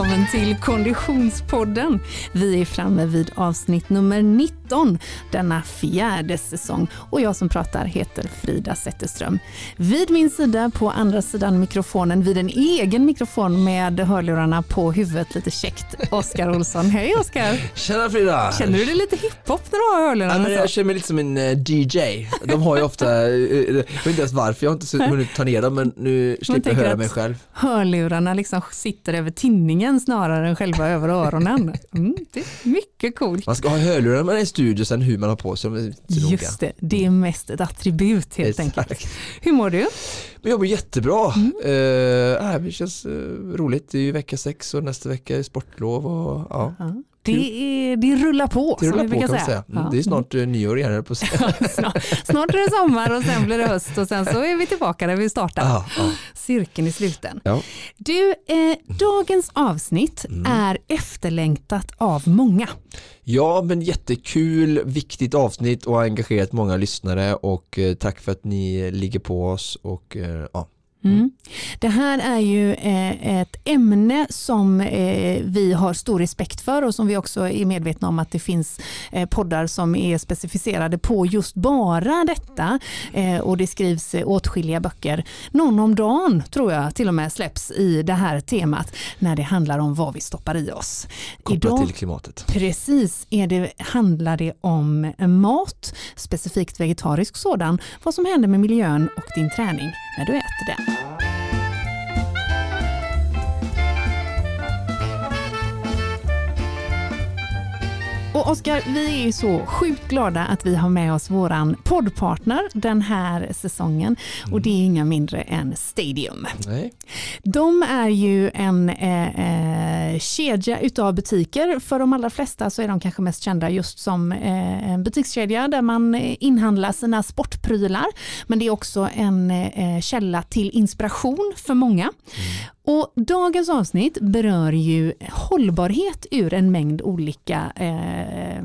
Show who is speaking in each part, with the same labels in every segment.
Speaker 1: välkommen till Konditionspodden. Vi är framme vid avsnitt nummer 19 denna fjärde säsong och jag som pratar heter Frida Zetterström. Vid min sida på andra sidan mikrofonen, vid en egen mikrofon med hörlurarna på huvudet lite käckt, Oskar Olsson. Hej Oskar!
Speaker 2: Tjena Frida!
Speaker 1: Känner du dig lite hiphop när du har hörlurarna?
Speaker 2: Ja, men jag känner mig lite som en uh, DJ. De har ju ofta, uh, jag vet inte ens varför, jag har inte hunnit ta ner dem men nu slipper jag höra mig själv.
Speaker 1: Hörlurarna liksom sitter över tinningen snarare än själva över öronen. Mm, det är mycket coolt.
Speaker 2: Man ska ha hörlurar när man är i studio sen hur man har på sig.
Speaker 1: Just det, det är mest ett attribut helt Exakt. enkelt. Hur mår du?
Speaker 2: Jag mår jättebra. Mm. Uh, det känns uh, roligt. Det är ju vecka sex och nästa vecka är sportlov. Och, ja. -huh.
Speaker 1: Det, är, det rullar på
Speaker 2: det rullar som
Speaker 1: vi brukar
Speaker 2: säga. säga. Mm, ja. Det är snart uh, nyår igen på
Speaker 1: snart, snart är det sommar och sen blir det höst och sen så är vi tillbaka där vi startar. Ja, ja. Cirkeln i sluten. Ja. Du, eh, dagens avsnitt mm. är efterlängtat av många.
Speaker 2: Ja, men jättekul, viktigt avsnitt och har engagerat många lyssnare och eh, tack för att ni ligger på oss och eh, ja,
Speaker 1: Mm. Det här är ju eh, ett ämne som eh, vi har stor respekt för och som vi också är medvetna om att det finns eh, poddar som är specificerade på just bara detta. Och det skrivs åtskilliga böcker. Någon om dagen tror jag till och med släpps i det här temat när det handlar om vad vi stoppar i oss.
Speaker 2: Kopplat Idag, till klimatet.
Speaker 1: Precis, är det, handlar det om mat, specifikt vegetarisk sådan, vad som händer med miljön och din träning när du äter den. Och Oskar, vi är så sjukt glada att vi har med oss våran poddpartner den här säsongen och mm. det är inga mindre än Stadium. Nej. De är ju en eh, eh, kedja utav butiker. För de allra flesta så är de kanske mest kända just som eh, en butikskedja där man inhandlar sina sportprylar. Men det är också en eh, källa till inspiration för många. Mm. Och dagens avsnitt berör ju hållbarhet ur en mängd olika eh,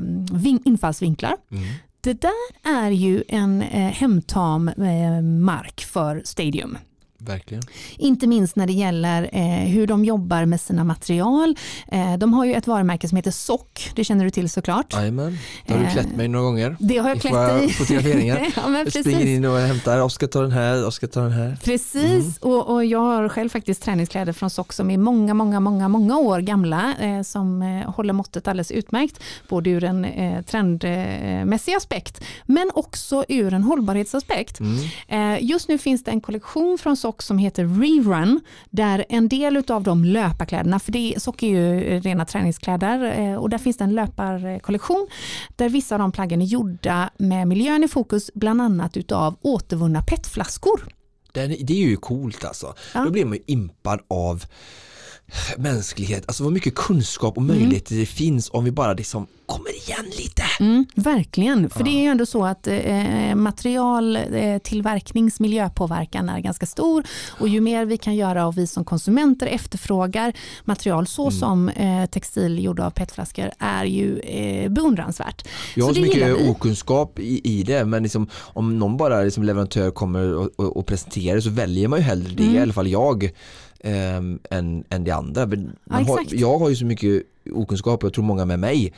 Speaker 1: infallsvinklar. Mm. Det där är ju en eh, hemtam eh, mark för Stadium.
Speaker 2: Verkligen.
Speaker 1: Inte minst när det gäller eh, hur de jobbar med sina material. Eh, de har ju ett varumärke som heter Sock, det känner du till såklart.
Speaker 2: Jajamän, det har du klätt mig några gånger.
Speaker 1: Det har jag klätt dig i.
Speaker 2: Fotograferingar. ja, jag springer in och hämtar, Oskar tar den här, Oskar tar den här.
Speaker 1: Precis, mm. och, och, jag har själv faktiskt träningskläder från Sock som är många, många, många, många år gamla eh, som eh, håller måttet alldeles utmärkt. Både ur en eh, trendmässig aspekt men också ur en hållbarhetsaspekt. Mm. Eh, just nu finns det en kollektion från Sock som heter Rerun, där en del av de löparkläderna, för det, sock är ju rena träningskläder, eh, och där finns det en löparkollektion där vissa av de plaggen är gjorda med miljön i fokus, bland annat utav återvunna petflaskor.
Speaker 2: Det är ju coolt alltså. Ja. Då blir man ju impad av mänsklighet, alltså vad mycket kunskap och mm. möjligheter mm. det finns om vi bara liksom kommer igen lite.
Speaker 1: Mm, verkligen, för ja. det är ju ändå så att eh, materialtillverknings eh, miljöpåverkan är ganska stor och ju mer vi kan göra och vi som konsumenter efterfrågar material så mm. som eh, textil gjord av petflaskor är ju eh, beundransvärt.
Speaker 2: Jag har så, så mycket okunskap i, i, det men liksom, om någon bara liksom leverantör kommer och, och, och presenterar så väljer man ju hellre det, mm. i alla fall jag eh, än, än det andra. Ja, har, jag har ju så mycket okunskap och jag tror många med mig.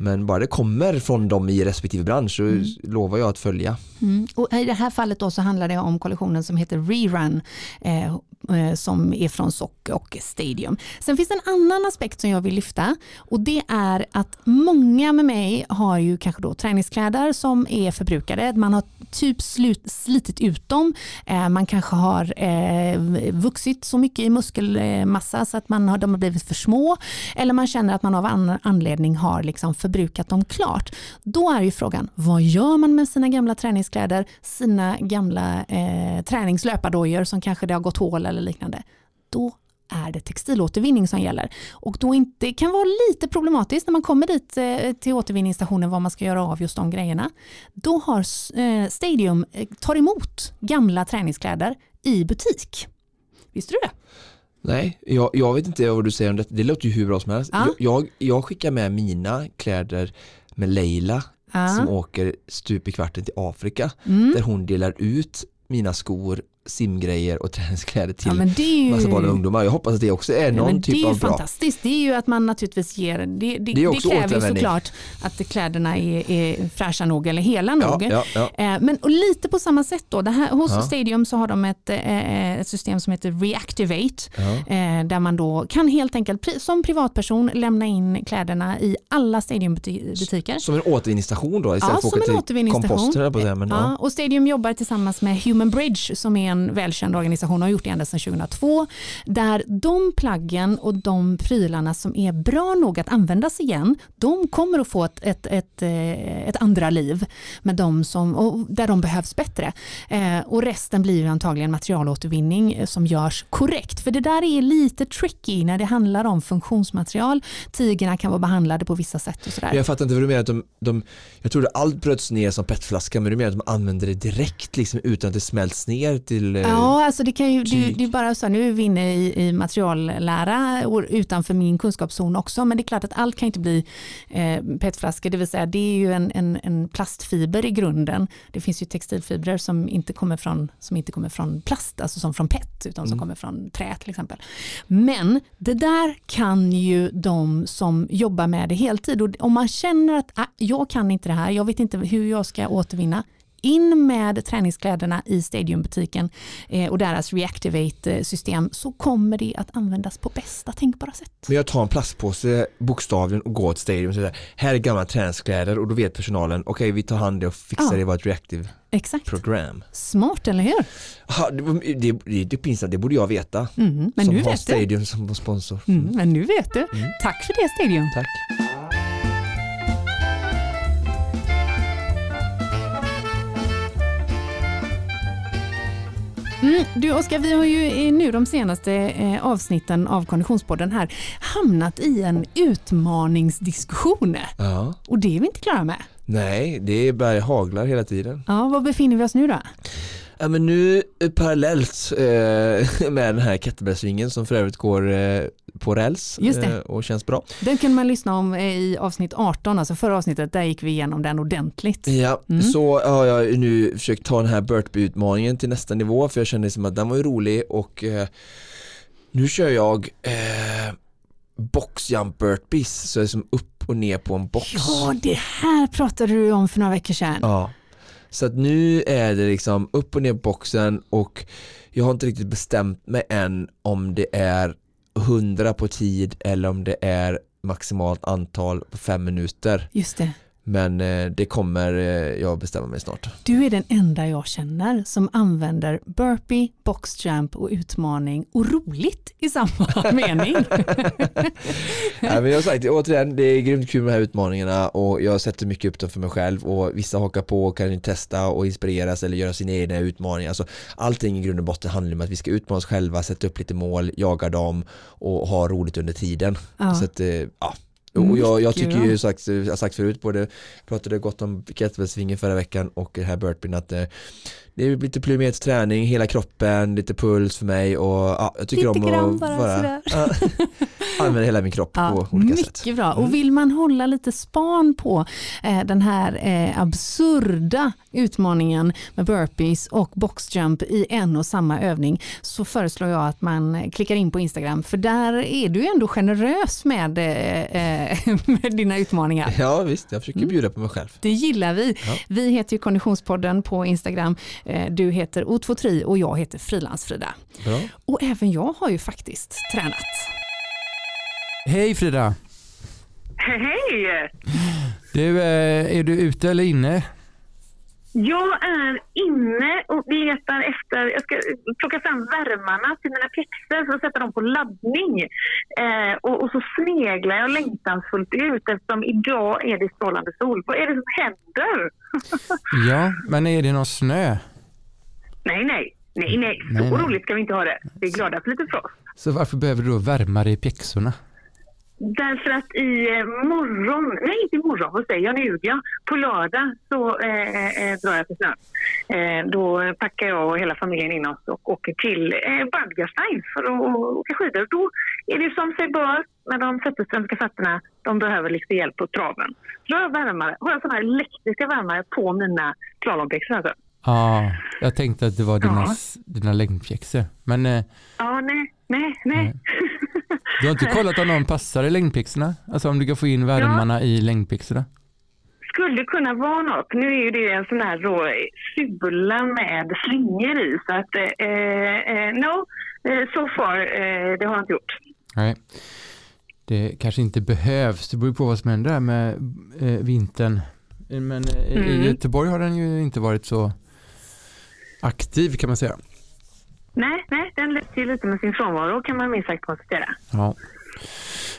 Speaker 2: Men bara det kommer från dem i respektive bransch så mm. lovar jag att följa.
Speaker 1: Mm. Och I det här fallet då så handlar det om kollektionen som heter Rerun Eh, Eh, som är från Sock och Stadium. Sen finns det en annan aspekt som jag vill lyfta och det är att många med mig har ju kanske då träningskläder som är förbrukade. Man har typ slut, slitit ut dem. Eh, man kanske har eh, vuxit så mycket i muskelmassa så att man har, de har blivit för små eller man känner att man av annan anledning har liksom förbrukat dem klart. Då är ju frågan, vad gör man med sina gamla träningskläder, sina gamla eh, träningslöpardojor som kanske det har gått hål eller liknande, då är det textilåtervinning som gäller. Och då inte, kan vara lite problematiskt när man kommer dit eh, till återvinningsstationen vad man ska göra av just de grejerna. Då har eh, Stadium eh, tar emot gamla träningskläder i butik. Visste du det?
Speaker 2: Nej, jag, jag vet inte vad du säger om det. Det låter ju hur bra som helst. Ja. Jag, jag skickar med mina kläder med Leila ja. som åker stup i kvarten till Afrika mm. där hon delar ut mina skor simgrejer och träningskläder till ja, ju... massa barn och ungdomar. Jag hoppas att det också är någon ja, typ av bra.
Speaker 1: Det är ju fantastiskt. Det är ju att man naturligtvis ger, det, det, det, det kräver ju såklart att kläderna är, är fräscha nog eller hela nog. Ja, ja, eh, men lite på samma sätt då, det här, hos Stadium så har de ett, eh, ett system som heter Reactivate eh, där man då kan helt enkelt som privatperson lämna in kläderna i alla Stadium-butiker.
Speaker 2: Som en återvinningsstation då istället ja, för att åka till komposter? På det, men,
Speaker 1: ja. och Stadium jobbar tillsammans med Human Bridge som är en välkänd organisation har gjort det ända sedan 2002 där de plaggen och de prylarna som är bra nog att användas igen de kommer att få ett, ett, ett, eh, ett andra liv med de som, där de behövs bättre. Eh, och resten blir ju antagligen materialåtervinning eh, som görs korrekt. För det där är lite tricky när det handlar om funktionsmaterial. Tigerna kan vara behandlade på vissa sätt och sådär.
Speaker 2: Jag fattar inte vad du menar. Att de, de, jag trodde allt bröts ner som petflaska men du menar att de använder det direkt liksom, utan att det smälts ner till
Speaker 1: eh, Ja, alltså det kan ju, det, det, är bara så, nu är vi inne i, i materiallära och utanför min kunskapszon också men det är klart att allt kan inte bli eh, petflaskor, det vill säga det är ju en, en, en plastfiber i grunden. Det finns ju textilfibrer som inte kommer från, som inte kommer från plast, alltså som från PET utan som mm. kommer från trä till exempel. Men det där kan ju de som jobbar med det heltid och om man känner att ah, jag kan inte det här, jag vet inte hur jag ska återvinna, in med träningskläderna i Stadiumbutiken eh, och deras Reactivate-system så kommer det att användas på bästa tänkbara sätt.
Speaker 2: Men jag tar en plastpåse bokstavligen och går till Stadium och säger här är gamla träningskläder och då vet personalen okej okay, vi tar hand det och fixar ja. det var ett Reactive Exakt. program.
Speaker 1: Smart, eller hur?
Speaker 2: Ja, det, det, det, det, pinsamt, det borde jag veta. Mm, men som nu har vet Stadium du. som sponsor.
Speaker 1: Mm, men nu vet du. Mm. Tack för det Stadium.
Speaker 2: Tack.
Speaker 1: Mm, du Oskar, vi har ju nu de senaste eh, avsnitten av Konditionspodden här hamnat i en utmaningsdiskussion. Ja. Och det är vi inte klara med.
Speaker 2: Nej, det är bara haglar hela tiden.
Speaker 1: Ja, var befinner vi oss nu då?
Speaker 2: Ja, men nu eh, parallellt eh, med den här kettlebellsvingen som för övrigt går eh, på räls eh, och känns bra.
Speaker 1: Den kan man lyssna om eh, i avsnitt 18, alltså förra avsnittet, där gick vi igenom den ordentligt.
Speaker 2: Ja, mm. så har jag nu försökt ta den här Burtby-utmaningen till nästa nivå för jag kände som att den var ju rolig och eh, nu kör jag boxjump burpees, så det är som upp och ner på en box.
Speaker 1: Ja, det här pratade du om för några veckor sedan.
Speaker 2: Ja. Så att nu är det liksom upp och ner på boxen och jag har inte riktigt bestämt mig än om det är 100 på tid eller om det är maximalt antal på fem minuter.
Speaker 1: Just det.
Speaker 2: Men eh, det kommer eh, jag bestämma mig snart.
Speaker 1: Du är den enda jag känner som använder burpee, boxjump och utmaning och roligt i samma mening.
Speaker 2: ja, men jag har sagt, återigen, det är grymt kul med de här utmaningarna och jag sätter mycket upp dem för mig själv och vissa hakar på och kan testa och inspireras eller göra sina egna utmaningar. Alltså, allting i grund och botten handlar om att vi ska utmana oss själva, sätta upp lite mål, jaga dem och ha roligt under tiden. Ja. Så att, eh, ja, och jag, jag tycker ju, sagt, jag har sagt förut, både pratade gott om kettlebellsvingen förra veckan och det här burpeen att det, är lite plyometrisk träning, hela kroppen, lite puls för mig och ja, jag tycker lite om att bara, ja, använda hela min kropp ja, på olika
Speaker 1: mycket
Speaker 2: sätt.
Speaker 1: Mycket bra, och mm. vill man hålla lite span på eh, den här eh, absurda utmaningen med burpees och boxjump i en och samma övning så föreslår jag att man klickar in på Instagram för där är du ändå generös med, eh, med dina utmaningar.
Speaker 2: Ja visst, jag försöker mm. bjuda på mig själv.
Speaker 1: Det gillar vi. Ja. Vi heter ju Konditionspodden på Instagram. Eh, du heter O23 och jag heter Frilansfrida. Och även jag har ju faktiskt tränat.
Speaker 3: Hej Frida!
Speaker 4: Hej!
Speaker 3: Du, eh, är du ute eller inne?
Speaker 4: Jag är inne och letar efter, jag ska plocka fram värmarna till mina pjäxor för att sätta dem på laddning. Eh, och, och, så sneglar jag längtansfullt ut eftersom idag är det strålande sol. Vad är det som händer?
Speaker 3: ja, men är det någon snö?
Speaker 4: Nej, nej. Nej, nej. Så nej, nej. roligt ska vi inte ha det. Vi är glada för lite frost.
Speaker 3: Så varför behöver du då värma dig i pjäxorna?
Speaker 4: Därför att i eh, morgon, nej inte imorgon, vad säger jag, nu ljuger jag. På lördag så eh, eh, drar jag till snön. Eh, då packar jag och hela familjen in oss och åker till eh, Badgerstein för att åka skidor. Då är det som sig bör med de fötterströmska fötterna. De behöver lite hjälp på traven. Så då har jag, värmare, har jag såna här elektriska värmare på mina slalompjäxor. Alltså.
Speaker 3: Ja, jag tänkte att det var dina, ja. dina längdpjäxor. Men,
Speaker 4: eh, ja, nej, nej, nej.
Speaker 3: Du har inte kollat om någon passar i längdpjäxorna? Alltså om du kan få in värmarna ja. i längdpjäxorna?
Speaker 4: skulle kunna vara något. Nu är ju det en sån här då sula med slingor i så att eh, eh, no, eh, so far, eh, det har jag inte gjort.
Speaker 3: Nej, det kanske inte behövs. Det beror på vad som händer här med eh, vintern. Men mm. i Göteborg har den ju inte varit så aktiv kan man säga.
Speaker 4: Nej, nej den lyser lite med sin frånvaro kan man minst sagt konstatera.
Speaker 3: Ja.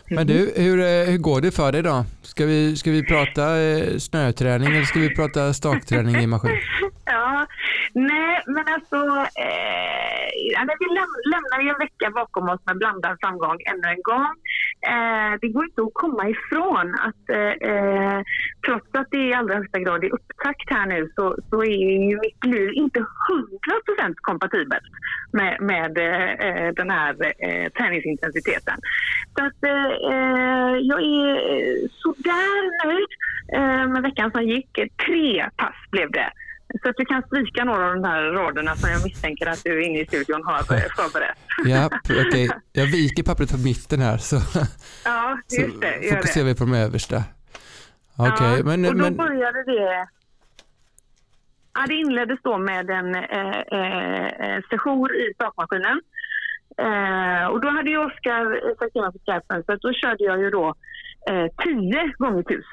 Speaker 3: Men du, hur, eh, hur går det för dig då? Ska vi, ska vi prata eh, snöträning eller ska vi prata stakträning i maskin?
Speaker 4: Ja, nej men alltså eh, vi läm lämnar ju en vecka bakom oss med blandad framgång ännu en gång. Eh, det går inte att komma ifrån att eh, eh, trots att det i allra högsta grad är upptakt här nu så, så är ju mitt liv inte 100% kompatibelt med, med eh, eh, den här eh, träningsintensiteten. Så att eh, eh jag är sådär nöjd med veckan som gick. Tre pass blev det. Så att du kan stryka några av de här raderna som jag misstänker att du inne i studion har förberett.
Speaker 3: Ja, okej. Okay. Jag viker pappret på mitten här så,
Speaker 4: ja, just det,
Speaker 3: så fokuserar vi på de översta.
Speaker 4: Okej, okay, ja, men, och då men... började det Ja, det inleddes då med en eh, eh, session i stakmaskinen. Eh, och då hade ju Oskar sagt in på skarpen, så då körde jag ju då eh, 10 gånger 1000.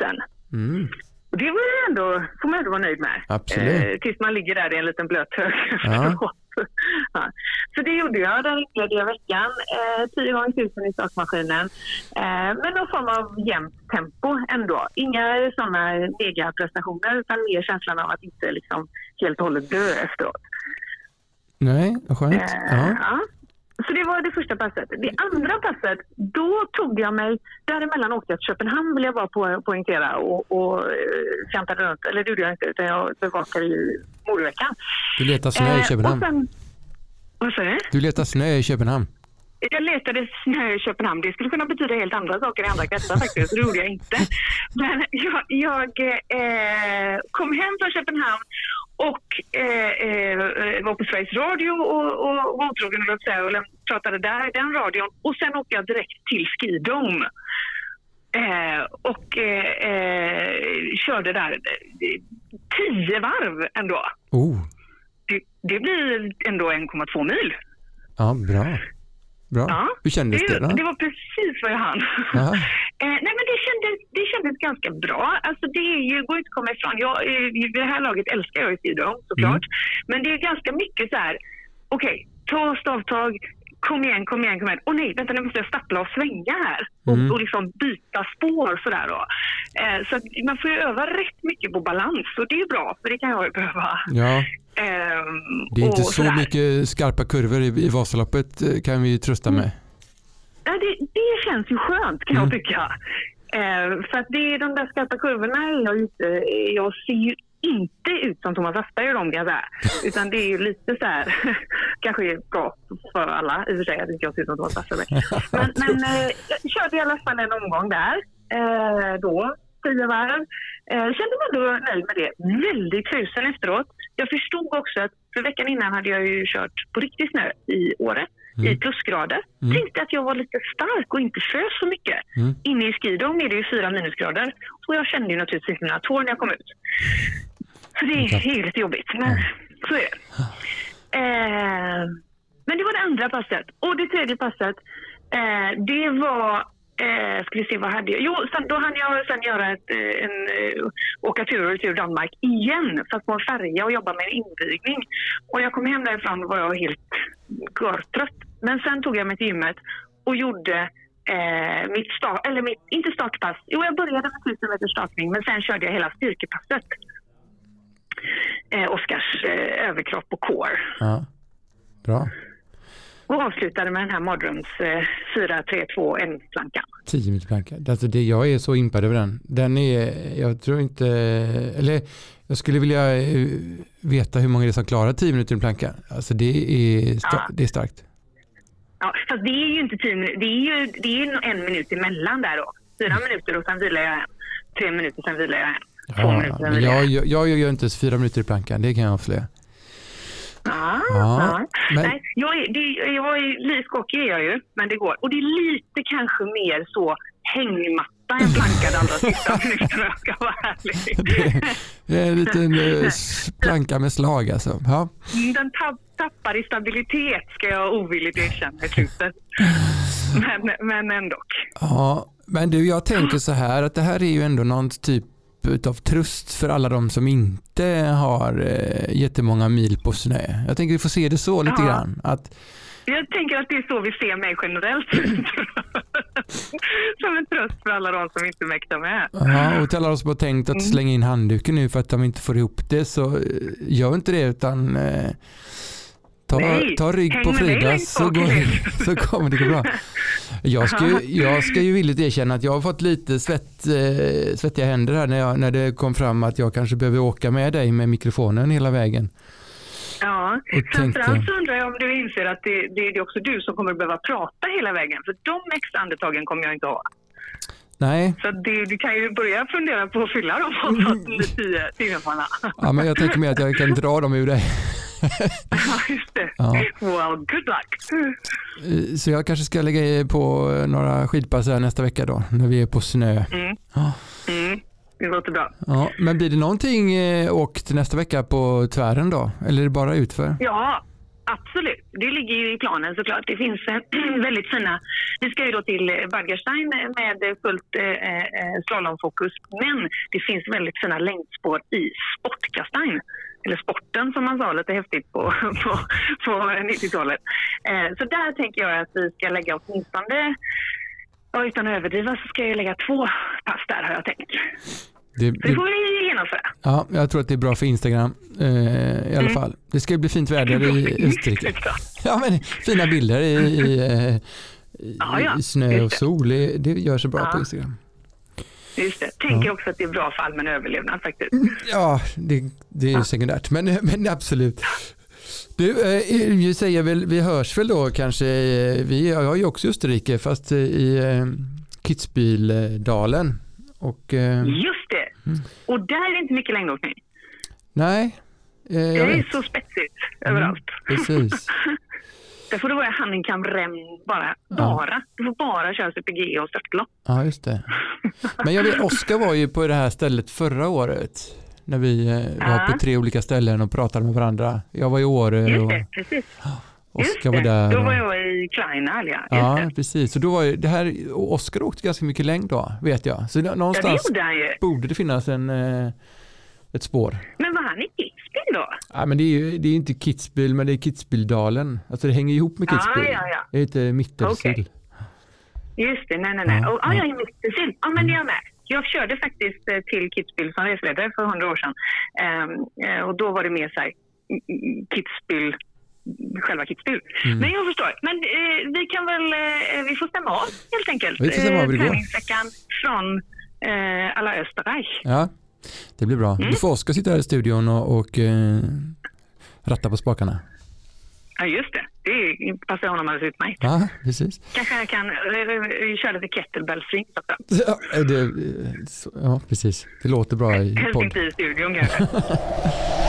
Speaker 4: Mm. Och det var ändå, får man ändå vara nöjd med.
Speaker 3: Absolut. Eh,
Speaker 4: tills man ligger där i en liten blöt hög. Ja. ja. Så det gjorde jag. Inledde jag veckan. Eh, 10 gånger 1000 i stakmaskinen. Eh, med någon form av jämnt tempo ändå. Inga sådana megaprestationer utan mer känslan av att inte liksom helt och hållet dö efteråt.
Speaker 3: Nej, vad skönt. Eh,
Speaker 4: ja. Så det var det första passet. Det andra passet, då tog jag mig, däremellan åkte jag till Köpenhamn vill jag bara po poängtera och, och fjantade eh, runt, eller det gjorde jag inte utan jag bevakade ju mordveckan.
Speaker 3: Du letade snö i eh, Köpenhamn? Eh, sen,
Speaker 4: vad sa du?
Speaker 3: Du letade snö i Köpenhamn?
Speaker 4: Jag letade snö i Köpenhamn. Det skulle kunna betyda helt andra saker i andra kretsar faktiskt. Det gjorde jag inte. Men jag, jag eh, kom hem från Köpenhamn och eh, eh, var på Sveriges Radio och, och var otrogen och pratade där i den radion. Och sen åkte jag direkt till Skidome. Eh, och eh, eh, körde där tio varv ändå.
Speaker 3: Oh.
Speaker 4: Det, det blir ändå 1,2 mil.
Speaker 3: Ja, bra. Bra. Ja, Hur kändes det, det då?
Speaker 4: Det var precis vad jag hann. Eh, nej, men det kändes, det kändes ganska bra. Alltså, det är ju, går inte att komma ifrån. Jag, I det här laget älskar jag ju skidång såklart. Mm. Men det är ganska mycket så här, okej, okay, ta stavtag, kom igen, kom igen, kom igen. Och nej, vänta nu måste jag stappla och svänga här. Och, mm. och liksom byta spår sådär då. Eh, så man får ju öva rätt mycket på balans och det är bra för det kan jag ju behöva.
Speaker 3: Ja. Um, det är inte så sådär. mycket skarpa kurvor i, i Vasaloppet eh, kan vi trösta med.
Speaker 4: Ja, det, det känns ju skönt kan mm. jag tycka. Uh, för att det är de där skarpa kurvorna jag inte, jag ser ju inte ut som Thomas Aspberg och de kan säga. Utan det är ju lite så här, kanske bra för alla i och för sig att jag ser ut som Thomas Aspberg. Men, men uh, jag körde i alla fall en omgång där. Uh, då, tio varv. Uh, kände mig ändå nöjd med det. Väldigt frusen efteråt jag förstod också att för veckan innan hade jag ju kört på riktig snö i Åre mm. i plusgrader. Mm. Tänkte att jag var lite stark och inte frös så mycket. Mm. Inne i skidom är det ju fyra minusgrader och jag kände ju naturligtvis mina tår när jag kom ut. Så det är lite jobbigt, men så är det. Eh, men det var det andra passet. Och det tredje passet, eh, det var Eh, ska vi se, vad hade jag? Jo, sen, då hann jag sen göra ett, eh, en, eh, åka tur och retur Danmark igen, fast på en färja och jobba med en invigning. Och jag kom hem därifrån och var helt görtrött. Men sen tog jag mig till gymmet och gjorde eh, mitt start, eller mitt, inte startpass. Jo, jag började med 1000 meters startning, men sen körde jag hela styrkepasset. Eh, Oskars eh, överkropp och core.
Speaker 3: Ja, bra
Speaker 4: och avslutade med den här mardröms eh, 4-3-2-1-plankan.
Speaker 3: 10 meters planka. Alltså det, jag är så impad över den. Den är, jag tror inte, eller jag skulle vilja eh, veta hur många det är som klarar 10 minuter i en planka. Alltså det är, ja. det är starkt.
Speaker 4: Ja, fast det är ju inte 10 minuter, det är ju det är en minut emellan där då. Fyra mm. minuter och sen vilar jag en. Tre minuter, sen vilar jag en. Två
Speaker 3: ja, minuter, sen vilar jag, jag, jag, jag gör inte ens fyra minuter i plankan, det kan jag avslöja.
Speaker 4: Ja. Men... Nej, jag är, det, jag är, skakig är jag ju, men det går. Och det är lite kanske mer så hängmatta än plankad allra sista om jag ska vara ärlig.
Speaker 3: Det är en liten eh, planka med slag alltså. Ja.
Speaker 4: Mm, den tappar i stabilitet ska jag ovilligt erkänna i slutet. Men, men ändå.
Speaker 3: Ja, men du jag tänker så här att det här är ju ändå någon typ av tröst för alla de som inte har eh, jättemånga mil på snö. Jag tänker vi får se det så lite ja. grann. Att,
Speaker 4: jag tänker att det är så vi ser mig generellt. som en tröst för alla de som inte mäktar med.
Speaker 3: Ja, och till alla de som har tänkt att mm. slänga in handduken nu för att de inte får ihop det så eh, gör inte det utan eh, Ta, Nej, ta rygg på Frida så, går, så kommer det gå bra. Jag ska, ju, jag ska ju villigt erkänna att jag har fått lite svett, eh, svettiga händer här när, jag, när det kom fram att jag kanske behöver åka med dig med mikrofonen hela vägen.
Speaker 4: Ja, framförallt så undrar jag om du inser att det, det, är också du som kommer behöva prata hela vägen. För de extra andetagen kommer jag inte ha.
Speaker 3: Nej.
Speaker 4: Så det, du kan ju börja fundera på att fylla de under tio timmarna.
Speaker 3: Ja, men jag tänker mig att jag kan dra dem ur dig.
Speaker 4: Ja, just det. Ja. Well, good luck.
Speaker 3: Eh, så jag kanske ska lägga på några skidpass här nästa vecka då, när vi är på snö.
Speaker 4: Mm. Ja. Mm. Det låter bra.
Speaker 3: Ja, men blir det någonting eh, åkt nästa vecka på tvären då? Eller är det bara utför?
Speaker 4: Ja, Absolut, det ligger ju i planen såklart. Det finns väldigt fina... Vi ska ju då till Baggerstein med fullt eh, slalomfokus men det finns väldigt fina längdspår i Sportkastein eller sporten som man sa lite häftigt på, på, på 90-talet. Eh, så där tänker jag att vi ska lägga åtminstone, ja, utan att överdriva, så ska jag lägga två pass där har jag tänkt. Det, det, det får vi genomföra.
Speaker 3: Ja, jag tror att det är bra för Instagram eh, i alla mm. fall. Det ska bli fint väder i Österrike. Ja, men fina bilder i, i, eh, i, ja, ja. i snö och sol. Det, det gör sig bra ja. på Instagram.
Speaker 4: Just det. Tänker ja. också att det är bra för allmän överlevnad faktiskt. Mm,
Speaker 3: ja, det, det är ja. sekundärt, men, men absolut. Du, eh, vi säger väl, vi hörs väl då kanske, vi har ju också Österrike fast i eh, Kitzbüheldalen. Och,
Speaker 4: eh, Just det, mm. och där är det inte mycket längdåkning.
Speaker 3: Nej.
Speaker 4: Eh, det är så spetsigt mm, överallt.
Speaker 3: Precis.
Speaker 4: Där får det vara handikam rem bara. bara. Du får bara köra CPG och störtlopp.
Speaker 3: Ja, just det. Men jag vet, Oskar var ju på det här stället förra året. När vi eh, var på tre olika ställen och pratade med varandra. Jag var i Åre.
Speaker 4: Just det, precis.
Speaker 3: Oskar var där.
Speaker 4: Då var jag i Kleinal, ja.
Speaker 3: Ja, precis. Så då var det här, Oskar åkte ganska mycket längd då, vet jag. Så någonstans ja, det borde det finnas en, eh, ett spår.
Speaker 4: Men var han i Kitzbühel då?
Speaker 3: Ja, men det är ju det är inte Kitzbühel, men det är Kitzbüheldalen. Alltså det hänger ihop med Kitzbühel.
Speaker 4: Ja, ja, ja.
Speaker 3: Det heter Mittelsill. Okay.
Speaker 4: Just det, nej, nej, nej. Ja, oh, ja. jag är Mittelsill. Ja, men det är jag med. Jag körde faktiskt eh, till Kitzbühel som resledare för hundra år sedan. Um, och då var det mer så här, Kitzbühel själva Kitzbühel. Mm. Men jag förstår. Men eh, vi kan väl, eh, vi får stämma av helt enkelt.
Speaker 3: Vi får stämma av hur det går.
Speaker 4: Träningsveckan från eh, alla Österreich.
Speaker 3: Ja, det blir bra. Mm. Du får Oskar sitta här i studion och, och eh, ratta på spakarna.
Speaker 4: Ja, just det. Det passar honom alldeles utmärkt.
Speaker 3: Ja, precis.
Speaker 4: Kanske jag kan uh, köra lite kettlebell-swing
Speaker 3: ja, det, ja, precis. Det låter bra i podd. Helst
Speaker 4: inte i studion kanske.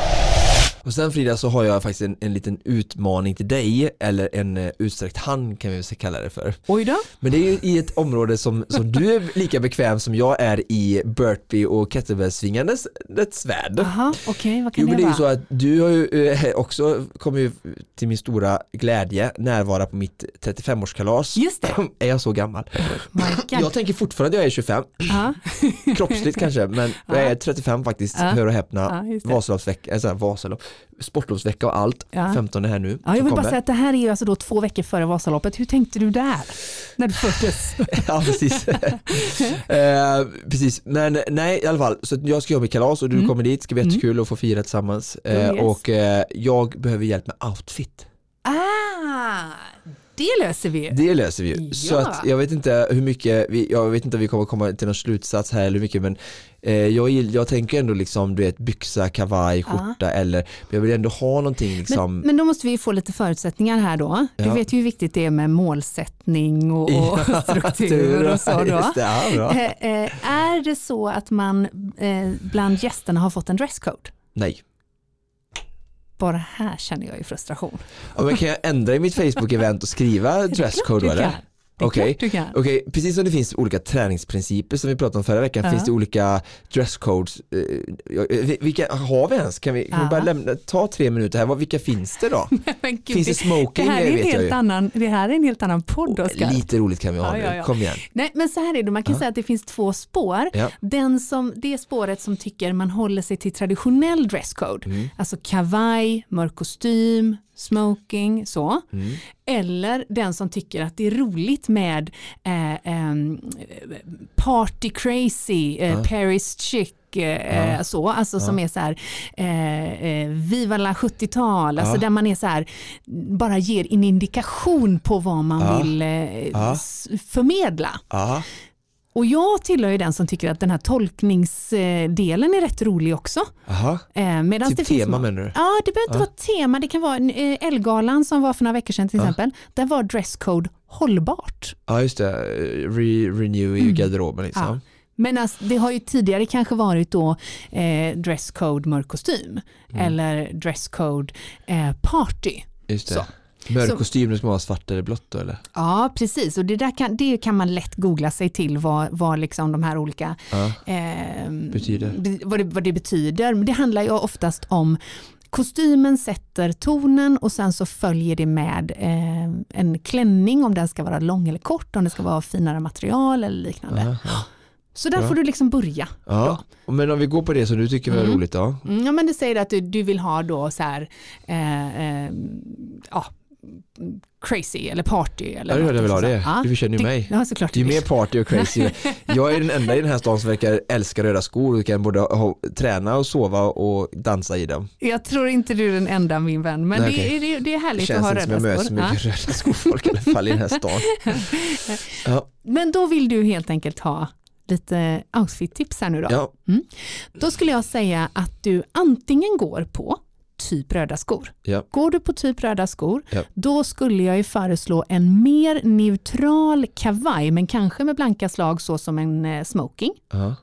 Speaker 2: Och sen Frida så har jag faktiskt en, en liten utmaning till dig, eller en uh, utsträckt hand kan vi väl kalla det för.
Speaker 1: Oj då.
Speaker 2: Men det är ju i ett område som, som du är lika bekväm som jag är i burpee och kettlebellsvingandes värld.
Speaker 1: Jaha, okej, okay, vad kan jo,
Speaker 2: det, det vara? är ju så att du har ju uh, också, kommer ju till min stora glädje närvara på mitt 35-årskalas.
Speaker 1: Just det.
Speaker 2: är jag så gammal? jag tänker fortfarande att jag är 25. Kroppsligt kanske, men jag är 35 faktiskt, hör och häpna. Vasaloppsvecka, alltså Vasalopp sportlovsvecka och allt, ja. 15 här nu.
Speaker 1: Ja, jag vill bara säga att det här är ju alltså då två veckor före Vasaloppet. Hur tänkte du där när du föddes?
Speaker 2: ja, precis. eh, precis. Men nej, i alla fall, så jag ska göra mitt kalas och du mm. kommer dit, ska bli mm. jättekul att få fira tillsammans. Eh, yes. Och eh, jag behöver hjälp med outfit.
Speaker 1: Ah, det löser vi.
Speaker 2: Det löser vi. Ja. Så att jag vet inte hur mycket, vi, jag vet inte om vi kommer komma till någon slutsats här eller hur mycket men eh, jag, jag tänker ändå liksom du vet byxa, kavaj, skjorta ja. eller jag vill ändå ha någonting liksom.
Speaker 1: Men, men då måste vi få lite förutsättningar här då. Du ja. vet ju hur viktigt det är med målsättning och, och struktur och så då. Det, eh, eh, är det så att man eh, bland gästerna har fått en dresscode?
Speaker 2: Nej.
Speaker 1: Bara här känner jag ju frustration.
Speaker 2: Ja, men kan jag ändra i mitt Facebook-event och skriva dresscode då eller? Okej, okay. okay. precis som det finns olika träningsprinciper som vi pratade om förra veckan ja. finns det olika dresscodes. Eh, vilka har vi ens? Kan vi, kan vi bara lämna, ta tre minuter här, vilka finns det då? Gud, finns det smoking?
Speaker 1: Det här, är en helt annan, det här är en helt annan podd Oskar.
Speaker 2: Lite roligt kan vi ha ja, nu, kom igen.
Speaker 1: Nej, men så här är det, man kan säga att det finns två spår. Den som, det spåret som tycker man håller sig till traditionell dresscode, mm. alltså kavaj, mörk kostym, smoking, så. Mm. Eller den som tycker att det är roligt med eh, eh, party crazy, eh, ja. Paris chic, eh, ja. så, alltså ja. som är så här, eh, eh Viva la 70-tal, alltså där man är så här, bara ger en indikation på vad man vill eh, förmedla. Och jag tillhör ju den som tycker att den här tolkningsdelen är rätt rolig också.
Speaker 2: Aha. Eh, typ det tema menar du?
Speaker 1: Ja, det behöver inte vara tema. Det kan vara eh, Elgalan som var för några veckor sedan till exempel. Där var dresscode hållbart.
Speaker 2: Ja, just det. Re renew i mm. garderoben liksom. Ja.
Speaker 1: Men alltså, det har ju tidigare kanske varit då eh, dresscode mörk kostym mm. eller dresscode eh, party.
Speaker 2: Just det. Så. Mörk kostym, det ska vara svart eller blått då eller?
Speaker 1: Ja precis och det, där kan, det kan man lätt googla sig till vad, vad liksom de här olika ja. eh,
Speaker 2: betyder.
Speaker 1: Vad, det, vad det betyder. Men det handlar ju oftast om Kostymen sätter tonen och sen så följer det med eh, en klänning om den ska vara lång eller kort, om det ska vara finare material eller liknande. Aha. Så där ja. får du liksom börja.
Speaker 2: Ja. Men om vi går på det som du tycker var mm. roligt då?
Speaker 1: Mm, ja men det säger att du, du vill ha då så här, eh, eh, ja, crazy eller party. Eller
Speaker 2: ja, det vill ha det. Ja. Du känner ju mig.
Speaker 1: Ja, såklart
Speaker 2: det är mer party och crazy. jag är den enda i den här stan som verkar älska röda skor och kan både ha, träna och sova och dansa i dem.
Speaker 1: Jag tror inte du är den enda min vän, men Nej, det, okay. är, det är härligt att ha röda skor. Det känns inte som jag möter så
Speaker 2: mycket röda skofolk i alla fall i den här stan.
Speaker 1: Ja. Men då vill du helt enkelt ha lite outfit-tips här nu då.
Speaker 2: Ja.
Speaker 1: Mm. Då skulle jag säga att du antingen går på typ röda skor.
Speaker 2: Ja.
Speaker 1: Går du på typ röda skor, ja. då skulle jag ju föreslå en mer neutral kavaj, men kanske med blanka slag så som en eh, smoking.
Speaker 2: Uh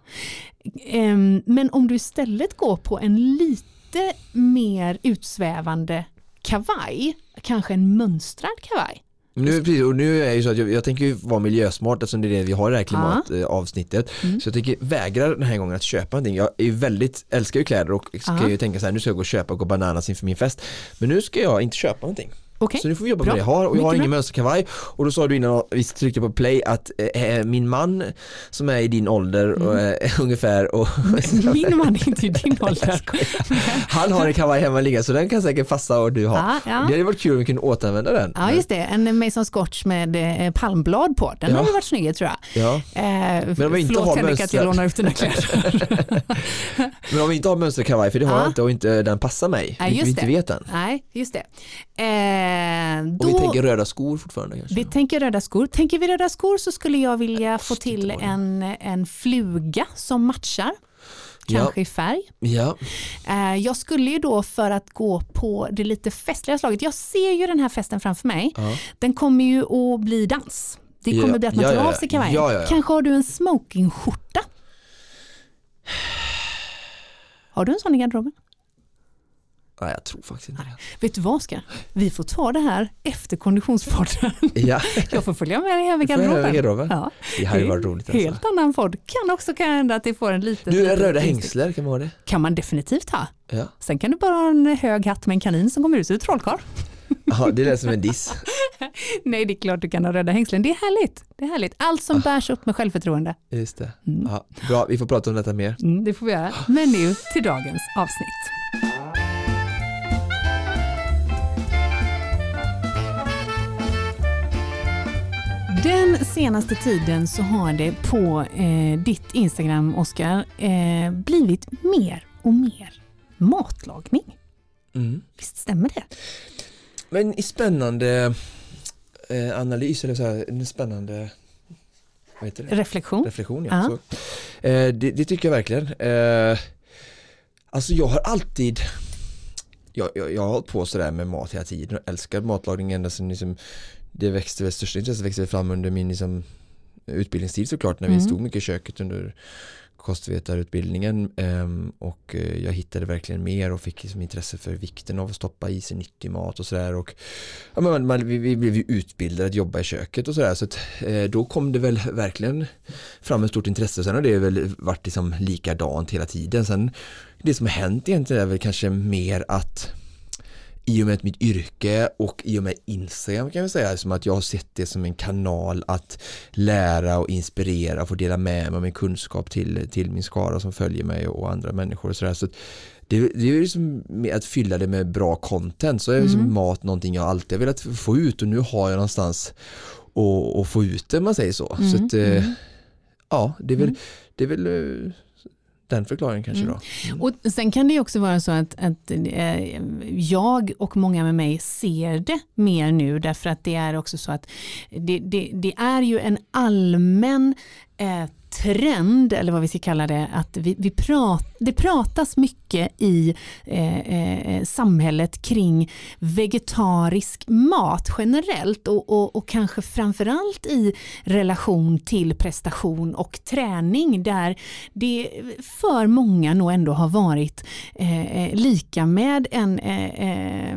Speaker 1: -huh. men om du istället går på en lite mer utsvävande kavaj, kanske en mönstrad kavaj,
Speaker 2: nu, precis, och nu är det ju så att jag, jag tänker vara miljösmart eftersom det är det vi har i det här klimatavsnittet. Mm. Så jag tänker vägra den här gången att köpa någonting. Jag är väldigt, älskar ju kläder och ska Aha. ju tänka så här, nu ska jag gå och köpa och gå bananas inför min fest. Men nu ska jag inte köpa någonting.
Speaker 1: Okay.
Speaker 2: Så nu får vi jobba bra. med det jag har och jag har ingen mönsterkavaj och då sa du innan vi tryckte på play att eh, min man som är i din ålder mm. eh, ungefär och
Speaker 1: Min man är inte i din ålder.
Speaker 2: Han har en kavaj hemma ligga så den kan säkert passa och du har. Ja, ja. Det hade varit kul om vi kunde återanvända den.
Speaker 1: Ja just det, en Mason Scotch med eh, palmblad på. Den ja. hade varit snygg tror
Speaker 2: jag. Ja. Eh, Men om vi inte har Henrik
Speaker 1: att jag lånar ut dina kläder.
Speaker 2: Men om vi inte har mönsterkavaj för det har jag inte och inte den passar mig. Nej, just vi inte vet den.
Speaker 1: Nej, just det. Eh,
Speaker 2: då, och vi tänker röda skor fortfarande kanske?
Speaker 1: Vi tänker röda skor. Tänker vi röda skor så skulle jag vilja få till en, en fluga som matchar. Kanske
Speaker 2: ja.
Speaker 1: i färg.
Speaker 2: Ja.
Speaker 1: Eh, jag skulle ju då för att gå på det lite festliga slaget, jag ser ju den här festen framför mig, ja. den kommer ju att bli dans. Det kommer ja. bli att man tar av sig kavajen. Kanske har du en smokingskjorta? Har du en sån i garderoben?
Speaker 2: Nej, jag tror faktiskt inte det.
Speaker 1: Vet du vad Oskar? Vi får ta det här efter konditionspodden.
Speaker 2: Ja.
Speaker 1: Jag får följa med dig hem i garderoben.
Speaker 2: Ja. Det hade varit roligt.
Speaker 1: Alltså. Helt annan podd. Kan också kan hända att det får en liten...
Speaker 2: Du, liten röda hängsler, kan man ha det?
Speaker 1: Kan man definitivt ha.
Speaker 2: Ja.
Speaker 1: Sen kan du bara ha en hög hatt med en kanin som kommer ut ur trollkarl.
Speaker 2: Ja, det lät som en diss.
Speaker 1: Nej, det är klart du kan ha röda hängslen. Det är härligt. Det är härligt. Allt som ah. bärs upp med självförtroende.
Speaker 2: Just det. Mm. Ja, bra, vi får prata om detta mer.
Speaker 1: Mm, det får vi göra. Men nu till dagens avsnitt. Den senaste tiden så har det på eh, ditt Instagram, Oskar, eh, blivit mer och mer matlagning.
Speaker 2: Mm.
Speaker 1: Visst stämmer det?
Speaker 2: Men i spännande eh, analys, eller så här, en spännande
Speaker 1: Reflektion.
Speaker 2: Reflektion ja. Så, eh, det, det, tycker jag verkligen. Eh, alltså jag har alltid jag, jag, jag har hållit på sådär med mat hela tiden och älskar matlagning ända sedan liksom, det växte, det största intresset växte fram under min liksom, utbildningstid såklart när vi mm. stod mycket i köket under kostvetarutbildningen ehm, och eh, jag hittade verkligen mer och fick liksom intresse för vikten av att stoppa i sig nyttig mat och sådär och ja, man, man, vi, vi blev ju utbildade att jobba i köket och sådär så att, eh, då kom det väl verkligen fram ett stort intresse sen har det väl varit liksom likadant hela tiden sen det som har hänt egentligen är väl kanske mer att i och med mitt yrke och i och med Instagram kan vi säga som att jag har sett det som en kanal att lära och inspirera och få dela med mig av min kunskap till, till min skara som följer mig och andra människor och sådär. Så det, det är liksom att fylla det med bra content så är liksom mm. mat någonting jag alltid har velat få ut och nu har jag någonstans att få ut det man säger så. Mm. så att, eh, mm. ja, det är väl, mm. det är väl eh, den förklaringen kanske mm. då.
Speaker 1: Mm. Och sen kan det också vara så att, att eh, jag och många med mig ser det mer nu därför att det är också så att det, det, det är ju en allmän eh, trend, eller vad vi ska kalla det, att vi, vi prat, det pratas mycket i eh, eh, samhället kring vegetarisk mat generellt och, och, och kanske framförallt i relation till prestation och träning där det för många nog ändå har varit eh, eh lika med en, eh, eh,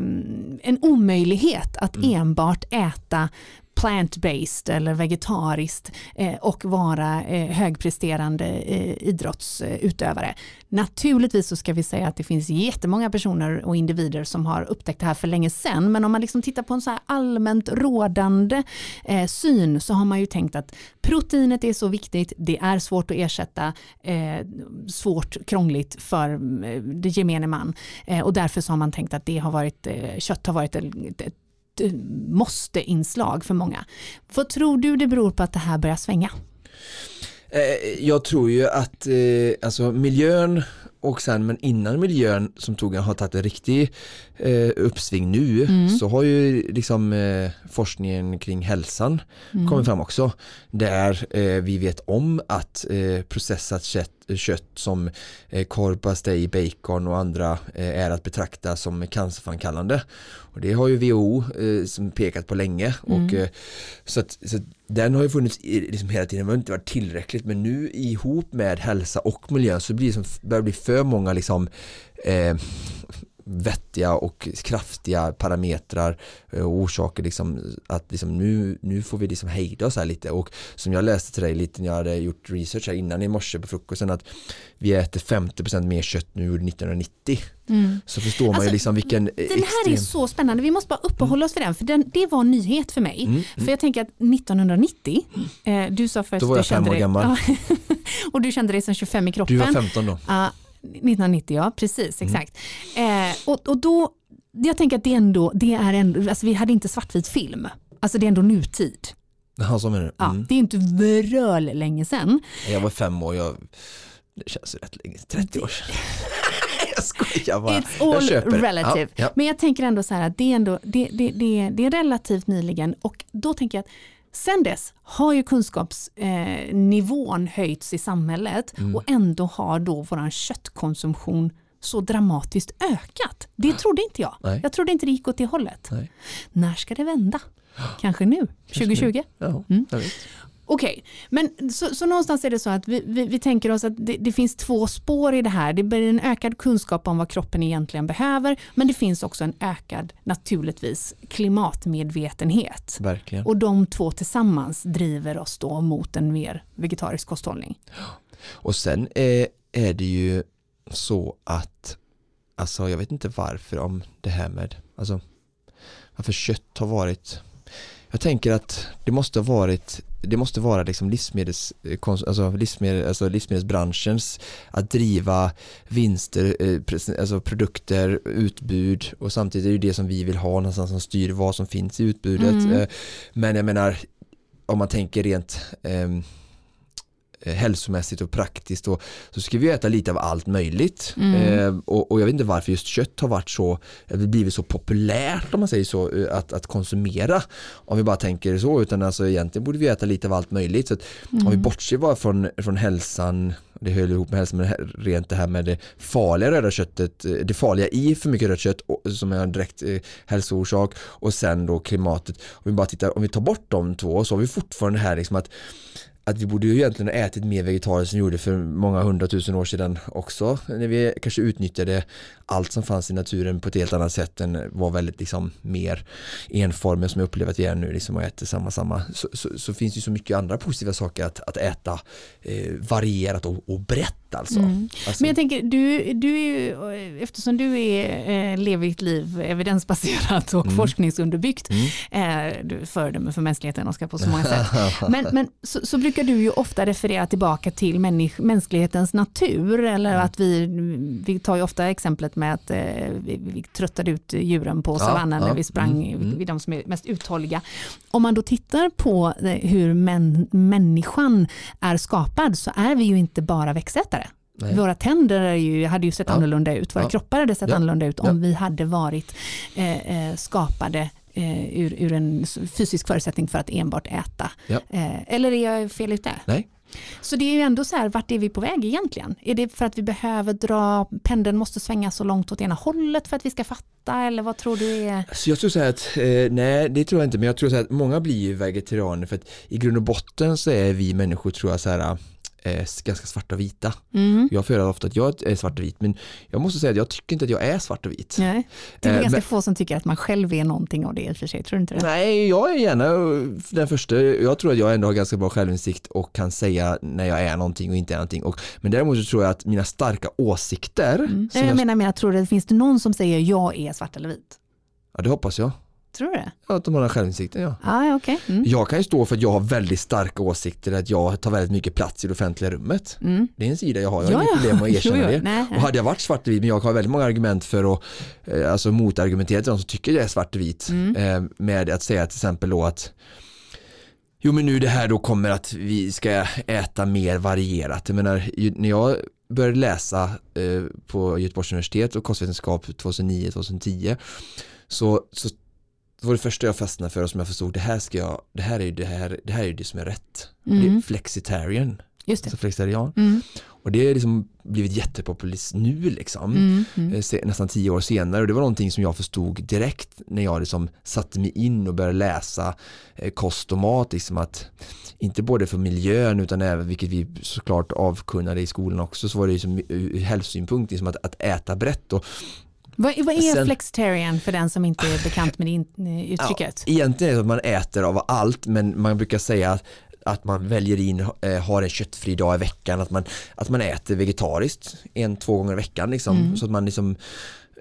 Speaker 1: en omöjlighet att mm. enbart äta plant-based eller vegetariskt eh, och vara eh, högpresterande eh, idrottsutövare. Naturligtvis så ska vi säga att det finns jättemånga personer och individer som har upptäckt det här för länge sedan men om man liksom tittar på en så här allmänt rådande syn så har man ju tänkt att proteinet är så viktigt, det är svårt att ersätta, svårt, krångligt för det gemene man och därför så har man tänkt att det har varit, kött har varit ett Eh, måste-inslag för många. Vad tror du det beror på att det här börjar svänga?
Speaker 2: Eh, jag tror ju att eh, alltså miljön och sen men innan miljön som tog har tagit en riktig eh, uppsving nu mm. så har ju liksom eh, forskningen kring hälsan mm. kommit fram också där eh, vi vet om att eh, processat kött, kött som eh, korv, pastej, bacon och andra eh, är att betrakta som cancerframkallande och det har ju WHO eh, som pekat på länge mm. och så, att, så att den har ju funnits liksom hela tiden, men inte varit tillräckligt men nu ihop med hälsa och miljö så blir det som, börjar bli för många liksom vettiga och kraftiga parametrar och orsaker liksom att liksom nu, nu får vi liksom hejda oss här lite och som jag läste till dig lite när jag hade gjort research här innan i morse på frukosten att vi äter 50% mer kött nu än 1990 mm. så förstår man alltså, ju liksom vilken Den
Speaker 1: här extrem... är så spännande, vi måste bara uppehålla oss vid den för den, det var en nyhet för mig. Mm. mm. För jag tänker att 1990, eh, du sa först
Speaker 2: Då var jag fem år gammal.
Speaker 1: och du kände dig som 25 i kroppen.
Speaker 2: Du var 15 då.
Speaker 1: Uh, 1990 ja, precis mm. exakt. Mm. Eh, och, och då, jag tänker att det ändå, det är ändå, alltså vi hade inte svartvit film. Alltså det är ändå nutid.
Speaker 2: Jaha, så menar du?
Speaker 1: Ja, mm. det är inte vröl länge sedan.
Speaker 2: Jag var fem år, jag, det känns rätt länge, 30 år sedan. jag skojar bara.
Speaker 1: It's all jag relative. Ja, ja. Men jag tänker ändå så här att det är, ändå, det, det, det, det är relativt nyligen och då tänker jag att Sen dess har ju kunskapsnivån eh, höjts i samhället mm. och ändå har då vår köttkonsumtion så dramatiskt ökat. Det trodde inte jag. Nej. Jag trodde inte det gick åt det hållet. Nej. När ska det vända? Kanske nu, 2020? Ja, mm. Okej, okay. men så, så, någonstans är det så att vi, vi, vi tänker oss att det, det, finns två spår i det här. Det blir en ökad kunskap om vad kroppen egentligen behöver, men det finns också en ökad, naturligtvis, klimatmedvetenhet.
Speaker 2: Verkligen.
Speaker 1: Och de två tillsammans driver oss då mot en mer vegetarisk kosthållning.
Speaker 2: Och sen är, är det ju så att, alltså jag vet inte varför om det här med, alltså varför kött har varit jag tänker att det måste ha varit det måste vara liksom livsmedels, alltså livsmedel, alltså livsmedelsbranschens att driva vinster, eh, alltså produkter, utbud och samtidigt är det det som vi vill ha någonstans som styr vad som finns i utbudet. Mm. Eh, men jag menar om man tänker rent ehm, Eh, hälsomässigt och praktiskt och så ska vi äta lite av allt möjligt mm. eh, och, och, jag vet inte varför just kött har varit så blivit så populärt om man säger så eh, att, att konsumera om vi bara tänker så utan alltså egentligen borde vi äta lite av allt möjligt så att mm. om vi bortser bara från, från hälsan det höll ihop med hälsan men rent det här med det farliga röda köttet eh, det farliga i för mycket rött kött som är en direkt eh, hälsoorsak och sen då klimatet om vi bara tittar om vi tar bort de två så har vi fortfarande här liksom att att vi borde ju egentligen ha ätit mer vegetariskt som vi gjorde för många hundratusen år sedan också. När vi kanske utnyttjade allt som fanns i naturen på ett helt annat sätt än var väldigt liksom mer enformig som jag upplever att vi är nu liksom och äter samma samma så, så, så finns det ju så mycket andra positiva saker att, att äta eh, varierat och, och brett alltså. Mm.
Speaker 1: alltså. Men jag tänker, du, du är, eftersom du är, eh, lever ett liv evidensbaserat och mm. forskningsunderbyggt, mm. eh, du föredöme för mänskligheten Oskar på så många sätt. Men, men så, så, brukar du ju ofta referera tillbaka till människ, mänsklighetens natur eller mm. att vi, vi tar ju ofta exemplet med att eh, vi, vi tröttade ut djuren på savannen ja, när vi sprang, mm, mm. de som är mest uthålliga. Om man då tittar på eh, hur män, människan är skapad så är vi ju inte bara växtätare. Nej. Våra tänder är ju, hade ju sett ja. annorlunda ut, våra ja. kroppar hade sett ja. annorlunda ut om vi hade varit eh, eh, skapade eh, ur, ur, en fysisk förutsättning för att enbart äta. Eh, eller är jag fel ute?
Speaker 2: Nej,
Speaker 1: så det är ju ändå så här, vart är vi på väg egentligen? Är det för att vi behöver dra, pendeln måste svänga så långt åt ena hållet för att vi ska fatta eller vad tror du är?
Speaker 2: Så jag tror så här att, eh, nej det tror jag inte, men jag tror så här att många blir ju vegetarianer för att i grund och botten så är vi människor tror jag så här är ganska svarta och vita. Mm. Jag föredrar ofta att jag är svart och vit men jag måste säga att jag tycker inte att jag är svart och vit.
Speaker 1: Nej. Det är eh, ganska men, få som tycker att man själv är någonting av det i och för sig, tror du inte det?
Speaker 2: Nej, jag är gärna den första. Jag tror att jag ändå har ganska bra självinsikt och kan säga när jag är någonting och inte är någonting. Och, men däremot så tror jag att mina starka åsikter. Mm.
Speaker 1: Jag, jag menar, men jag tror det finns det någon som säger jag är svart eller vit?
Speaker 2: Ja, det hoppas jag.
Speaker 1: Tror du det?
Speaker 2: Ja, att de har den självinsikten ja.
Speaker 1: Ah, okay. Mm.
Speaker 2: Jag kan ju stå för att jag har väldigt starka åsikter, att jag tar väldigt mycket plats i det offentliga rummet. Mm. Det är en sida jag har, jag har ja, inget problem med att erkänna jo, jo. det. Nej, och hade jag varit svartvit, men jag har väldigt många argument för att, eh, alltså motargumentera till de som tycker jag är svartvit. Mm. Eh, med att säga till exempel då att Jo men nu det här då kommer att vi ska äta mer varierat. Jag menar, när jag började läsa eh, på Göteborgs universitet och kostvetenskap 2009-2010 så, så det var det första jag fastnade för och som jag förstod det här ska jag, det här är ju det här, det här är det som är rätt. Mm. Det är flexitarian.
Speaker 1: Just det.
Speaker 2: Alltså flexitarian. Mm. Och det har liksom blivit jättepopulärt nu liksom. Mm. Mm. Eh, nästan tio år senare och det var någonting som jag förstod direkt när jag liksom satte mig in och började läsa eh, kost och mat. Liksom att inte både för miljön utan även, vilket vi såklart avkunnade i skolan också, så var det liksom ur hälsosynpunkt liksom att, att äta brett. Och
Speaker 1: vad, vad är Sen, flexitarian för den som inte är bekant med det eh, uttrycket?
Speaker 2: Ja, egentligen är det att man äter av allt men man brukar säga att att man väljer in, eh, har en köttfri dag i veckan, att man, att man äter vegetariskt en, två gånger i veckan liksom, mm. så att man liksom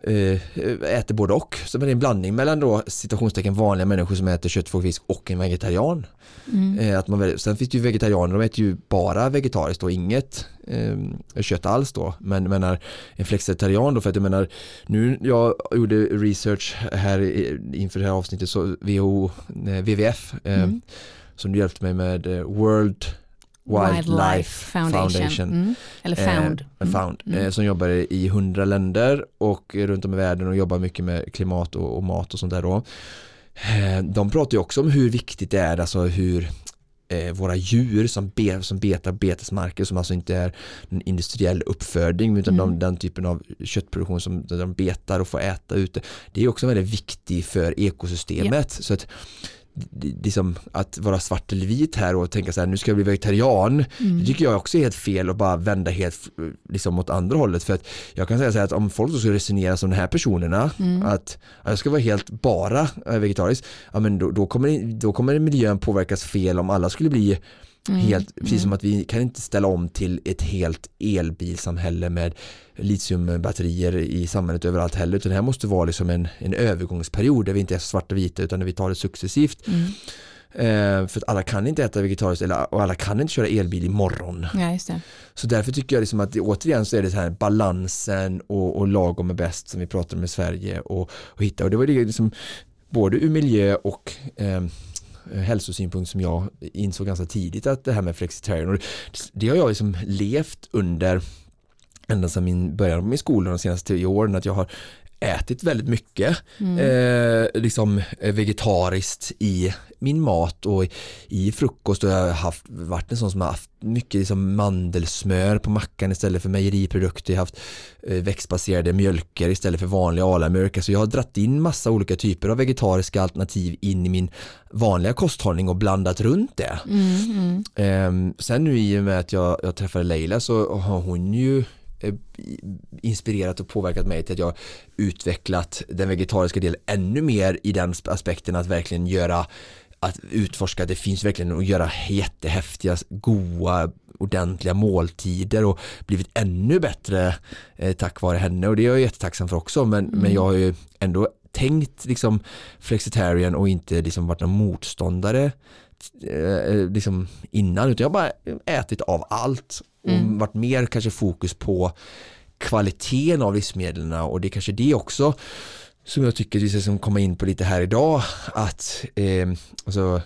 Speaker 2: äter både och. Så det är en blandning mellan då citationstecken vanliga människor som äter kött, fisk och en vegetarian. Mm. Eh, att man sen finns det ju vegetarianer, de äter ju bara vegetariskt och inget eh, kött alls då. Men menar en flexitarian då för att jag menar nu jag gjorde research här inför det här avsnittet så WHO, WWF mm. som du hjälpte mig med World Wildlife, Foundation, Foundation. Mm.
Speaker 1: eller Found,
Speaker 2: eh, found mm. eh, som jobbar i hundra länder och runt om i världen och jobbar mycket med klimat och, och mat och sånt där då. Eh, de pratar ju också om hur viktigt det är, alltså hur eh, våra djur som, be, som betar betesmarker som alltså inte är en industriell uppfödning utan mm. de, den typen av köttproduktion som de betar och får äta ute. Det är också väldigt viktigt för ekosystemet. Yeah. Så att liksom att vara svart eller vit här och tänka så här nu ska jag bli vegetarian mm. det tycker jag också är helt fel och bara vända helt liksom åt andra hållet för att jag kan säga så här att om folk då ska resonera som de här personerna mm. att jag ska vara helt bara vegetarisk ja men då, då, kommer, då kommer miljön påverkas fel om alla skulle bli Mm. Helt, precis mm. som att vi kan inte ställa om till ett helt elbilsamhälle med litiumbatterier i samhället överallt heller utan det här måste vara liksom en, en övergångsperiod där vi inte är svarta och vita utan där vi tar det successivt. Mm. Eh, för att alla kan inte äta vegetariskt eller, och alla kan inte köra elbil imorgon.
Speaker 1: Ja,
Speaker 2: Så därför tycker jag liksom att det, återigen så är det så här balansen och, och lagom är bäst som vi pratar om i Sverige och, och hitta och det var det liksom både ur miljö och Eh, hälsosynpunkt som jag insåg ganska tidigt att det här med flexitarian och det har jag liksom levt under ända sedan min början av min skola de senaste tio åren att jag har ätit väldigt mycket mm. eh, liksom vegetariskt i min mat och i frukost och jag har haft, varit en sån som har haft mycket liksom mandelsmör på mackan istället för mejeriprodukter. Jag har haft eh, växtbaserade mjölker istället för vanliga alamjölk. Så jag har dratt in massa olika typer av vegetariska alternativ in i min vanliga kosthållning och blandat runt det. Mm, mm. Eh, sen nu i och med att jag, jag träffade Leila så har hon ju eh, inspirerat och påverkat mig till att jag utvecklat den vegetariska delen ännu mer i den aspekten att verkligen göra att utforska, det finns verkligen att göra jättehäftiga, goa, ordentliga måltider och blivit ännu bättre eh, tack vare henne. Och det är jag jättetacksam för också. Men, mm. men jag har ju ändå tänkt liksom flexitarian och inte liksom varit någon motståndare eh, liksom innan utan jag har bara ätit av allt och mm. varit mer kanske fokus på kvaliteten av livsmedlen och det är kanske det också som jag tycker vi ska komma in på lite här idag att eh, alltså,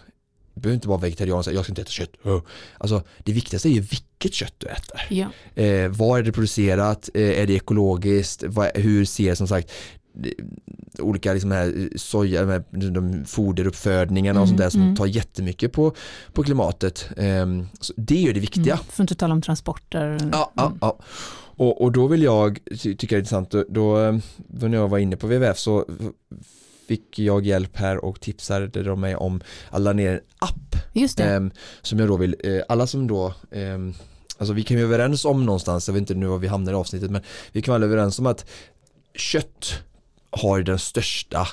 Speaker 2: du behöver inte vara vegetarian och säga jag ska inte äta kött. Alltså, det viktigaste är ju vilket kött du äter. Ja. Eh, var är det producerat? Eh, är det ekologiskt? Vad, hur ser som sagt olika liksom här soja, med de foderuppfödningarna mm, och sånt där som mm. tar jättemycket på, på klimatet. Um, det är det viktiga. Mm,
Speaker 1: för att inte tala om transporter.
Speaker 2: Ja, ja, ja. Och, och då vill jag, tycka det är intressant, då, då när jag var inne på WWF så fick jag hjälp här och tipsade de mig om att ladda ner en app.
Speaker 1: Just det.
Speaker 2: Eh, som jag då vill, eh, alla som då eh, Alltså vi kan ju överens om någonstans, jag vet inte nu var vi hamnar i avsnittet men vi kan vara överens om att kött har den största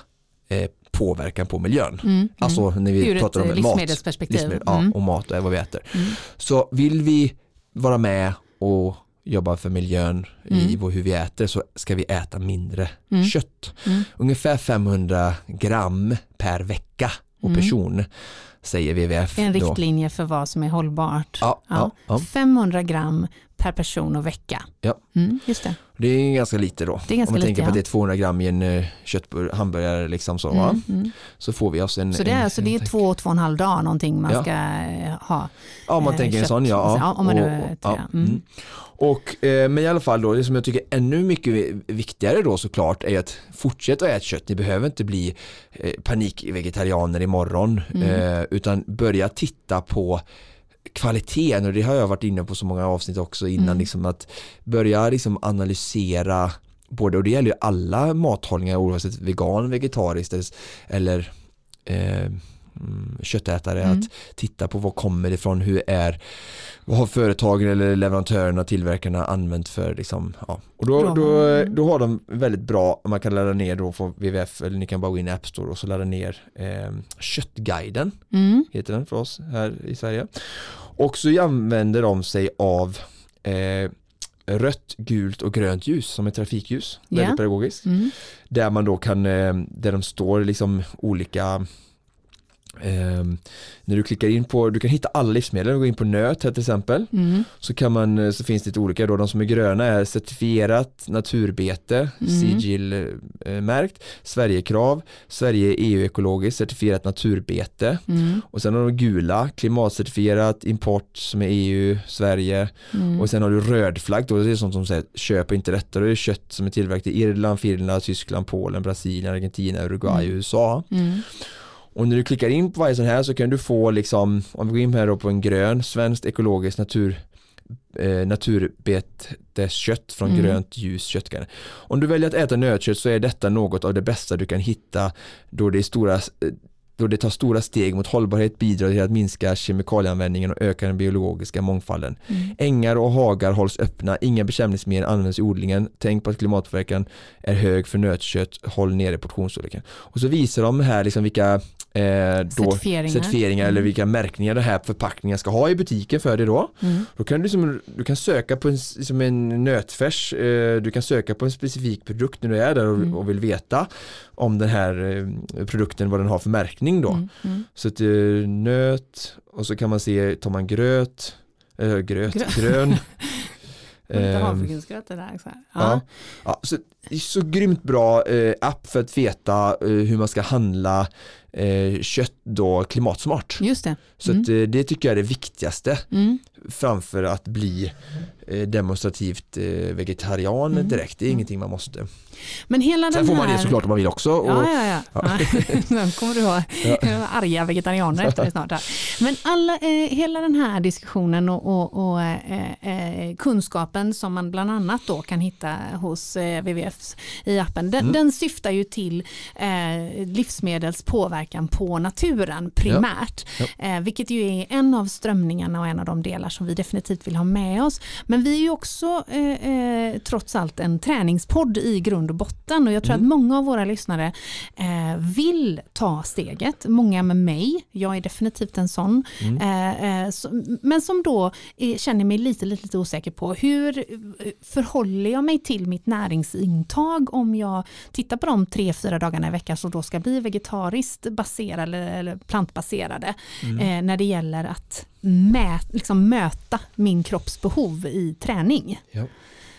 Speaker 2: eh, påverkan på miljön. Mm, mm. alltså när vi Ur pratar om
Speaker 1: livsmedelsperspektiv.
Speaker 2: mat, livsmedel, mm. ja, och mat och vad vi äter. Mm. Så vill vi vara med och jobbar för miljön mm. i hur vi äter så ska vi äta mindre mm. kött. Mm. Ungefär 500 gram per vecka och mm. person säger WWF.
Speaker 1: En riktlinje då. för vad som är hållbart.
Speaker 2: Ja. Ja,
Speaker 1: 500 gram per person och vecka.
Speaker 2: Ja.
Speaker 1: Mm, just det.
Speaker 2: det är ganska lite då.
Speaker 1: Det är ganska Om man
Speaker 2: lite, tänker
Speaker 1: på
Speaker 2: att det är 200 gram i en uh, hamburgare liksom så, mm, mm. så får vi oss en
Speaker 1: Så det är, en, alltså, det är två, två och en halv dag någonting man ja. ska uh, ha.
Speaker 2: Ja, om man uh, tänker kött. en sån ja.
Speaker 1: ja om man nu, ja. Mm. mm.
Speaker 2: Och, eh, men i alla fall då, det som jag tycker är ännu mycket viktigare då såklart är att fortsätta att äta kött. Ni behöver inte bli eh, panikvegetarianer imorgon mm. eh, utan börja titta på kvaliteten och det har jag varit inne på så många avsnitt också innan mm. liksom att börja liksom analysera både och det gäller ju alla mathållningar oavsett vegan, vegetariskt eller eh, köttätare mm. att titta på vad kommer det ifrån, hur är vad har företagen eller leverantörerna, tillverkarna använt för liksom, ja. Och då, då, mm. då har de väldigt bra, man kan ladda ner då från WWF eller ni kan bara gå in i App Store och så ladda ner eh, Köttguiden, mm. heter den för oss här i Sverige. Och så använder de sig av eh, rött, gult och grönt ljus som är trafikljus, väldigt yeah. pedagogiskt. Mm. Där man då kan, eh, där de står liksom olika Um, när du klickar in på, du kan hitta alla livsmedel, du går in på nöt här till exempel mm. så kan man, eh, så finns det lite olika då, de som är gröna är certifierat naturbete, mm. sigillmärkt, Sverigekrav, Sverige EU-ekologiskt certifierat naturbete mm. och sen har de gula, klimatcertifierat, import som är EU, Sverige mm. och sen har du rödflagg då, det är sånt som säger köp inte detta, det är kött som är tillverkat i Irland, Finland, Tyskland, Polen, Brasilien, Argentina, Uruguay, mm. USA mm. Och när du klickar in på varje sån här så kan du få liksom, om vi går in här då på en grön, svenskt ekologiskt natur eh, naturbeteskött från mm. grönt ljus köttgarn. Om du väljer att äta nötkött så är detta något av det bästa du kan hitta då det stora eh, då det tar stora steg mot hållbarhet, bidrar till att minska kemikalieanvändningen och öka den biologiska mångfalden. Mm. Ängar och hagar hålls öppna, inga bekämpningsmedel används i odlingen. Tänk på att klimatpåverkan är hög för nötkött, håll nere portionsstorleken. Och så visar de här liksom vilka eh, då, certifieringar, certifieringar mm. eller vilka märkningar den här förpackningen ska ha i butiken för dig då. Mm. Då kan du, liksom, du kan söka på en, liksom en nötfärs, eh, du kan söka på en specifik produkt när du är där och, mm. och vill veta om den här eh, produkten, vad den har för märkning då. Mm. mm. Så att, eh, nöt och så kan man se, tar man gröt, äh, gröt, grön
Speaker 1: Lite ehm, havregrynsgröt det där. Så
Speaker 2: ja. Ja. så det är så grymt bra eh, app för att veta eh, hur man ska handla eh, kött då klimatsmart.
Speaker 1: Just det.
Speaker 2: Så
Speaker 1: Mm.
Speaker 2: att, eh, det tycker jag är det viktigaste
Speaker 1: Mm.
Speaker 2: framför att bli eh, demonstrativt eh, vegetarian
Speaker 1: Mm.
Speaker 2: direkt. Det är ingenting man måste.
Speaker 1: Men hela
Speaker 2: Sen får man
Speaker 1: här...
Speaker 2: det såklart om man vill också. Och,
Speaker 1: Ja, ja, ja. Sen kommer du ha
Speaker 2: Ja.
Speaker 1: arga vegetarianer efter det snart. Här. Men alla, hela den här diskussionen och, och, och kunskapen som man bland annat då kan hitta hos eh, WWF i appen, den,
Speaker 2: Mm.
Speaker 1: den syftar ju till eh, livsmedels påverkan på naturen primärt. Eh, vilket ju är en av strömningarna och en av de delar som vi definitivt vill ha med oss. Men vi är ju också eh, eh, trots allt en träningspodd i grund och botten och jag tror
Speaker 2: Mm.
Speaker 1: att många av våra lyssnare eh, vill ta steget. Många med mig, jag är definitivt en sån.
Speaker 2: Mm.
Speaker 1: Eh, men som då känner mig lite, lite, lite osäker på hur förhåller jag mig till mitt näringsintag om jag tittar på de tre, fyra dagarna i veckan som då ska bli vegetariskt baserade eller, plantbaserade
Speaker 2: Mm.
Speaker 1: eh, när det gäller att mä, liksom möta min kropps behov i träning.
Speaker 2: Ja.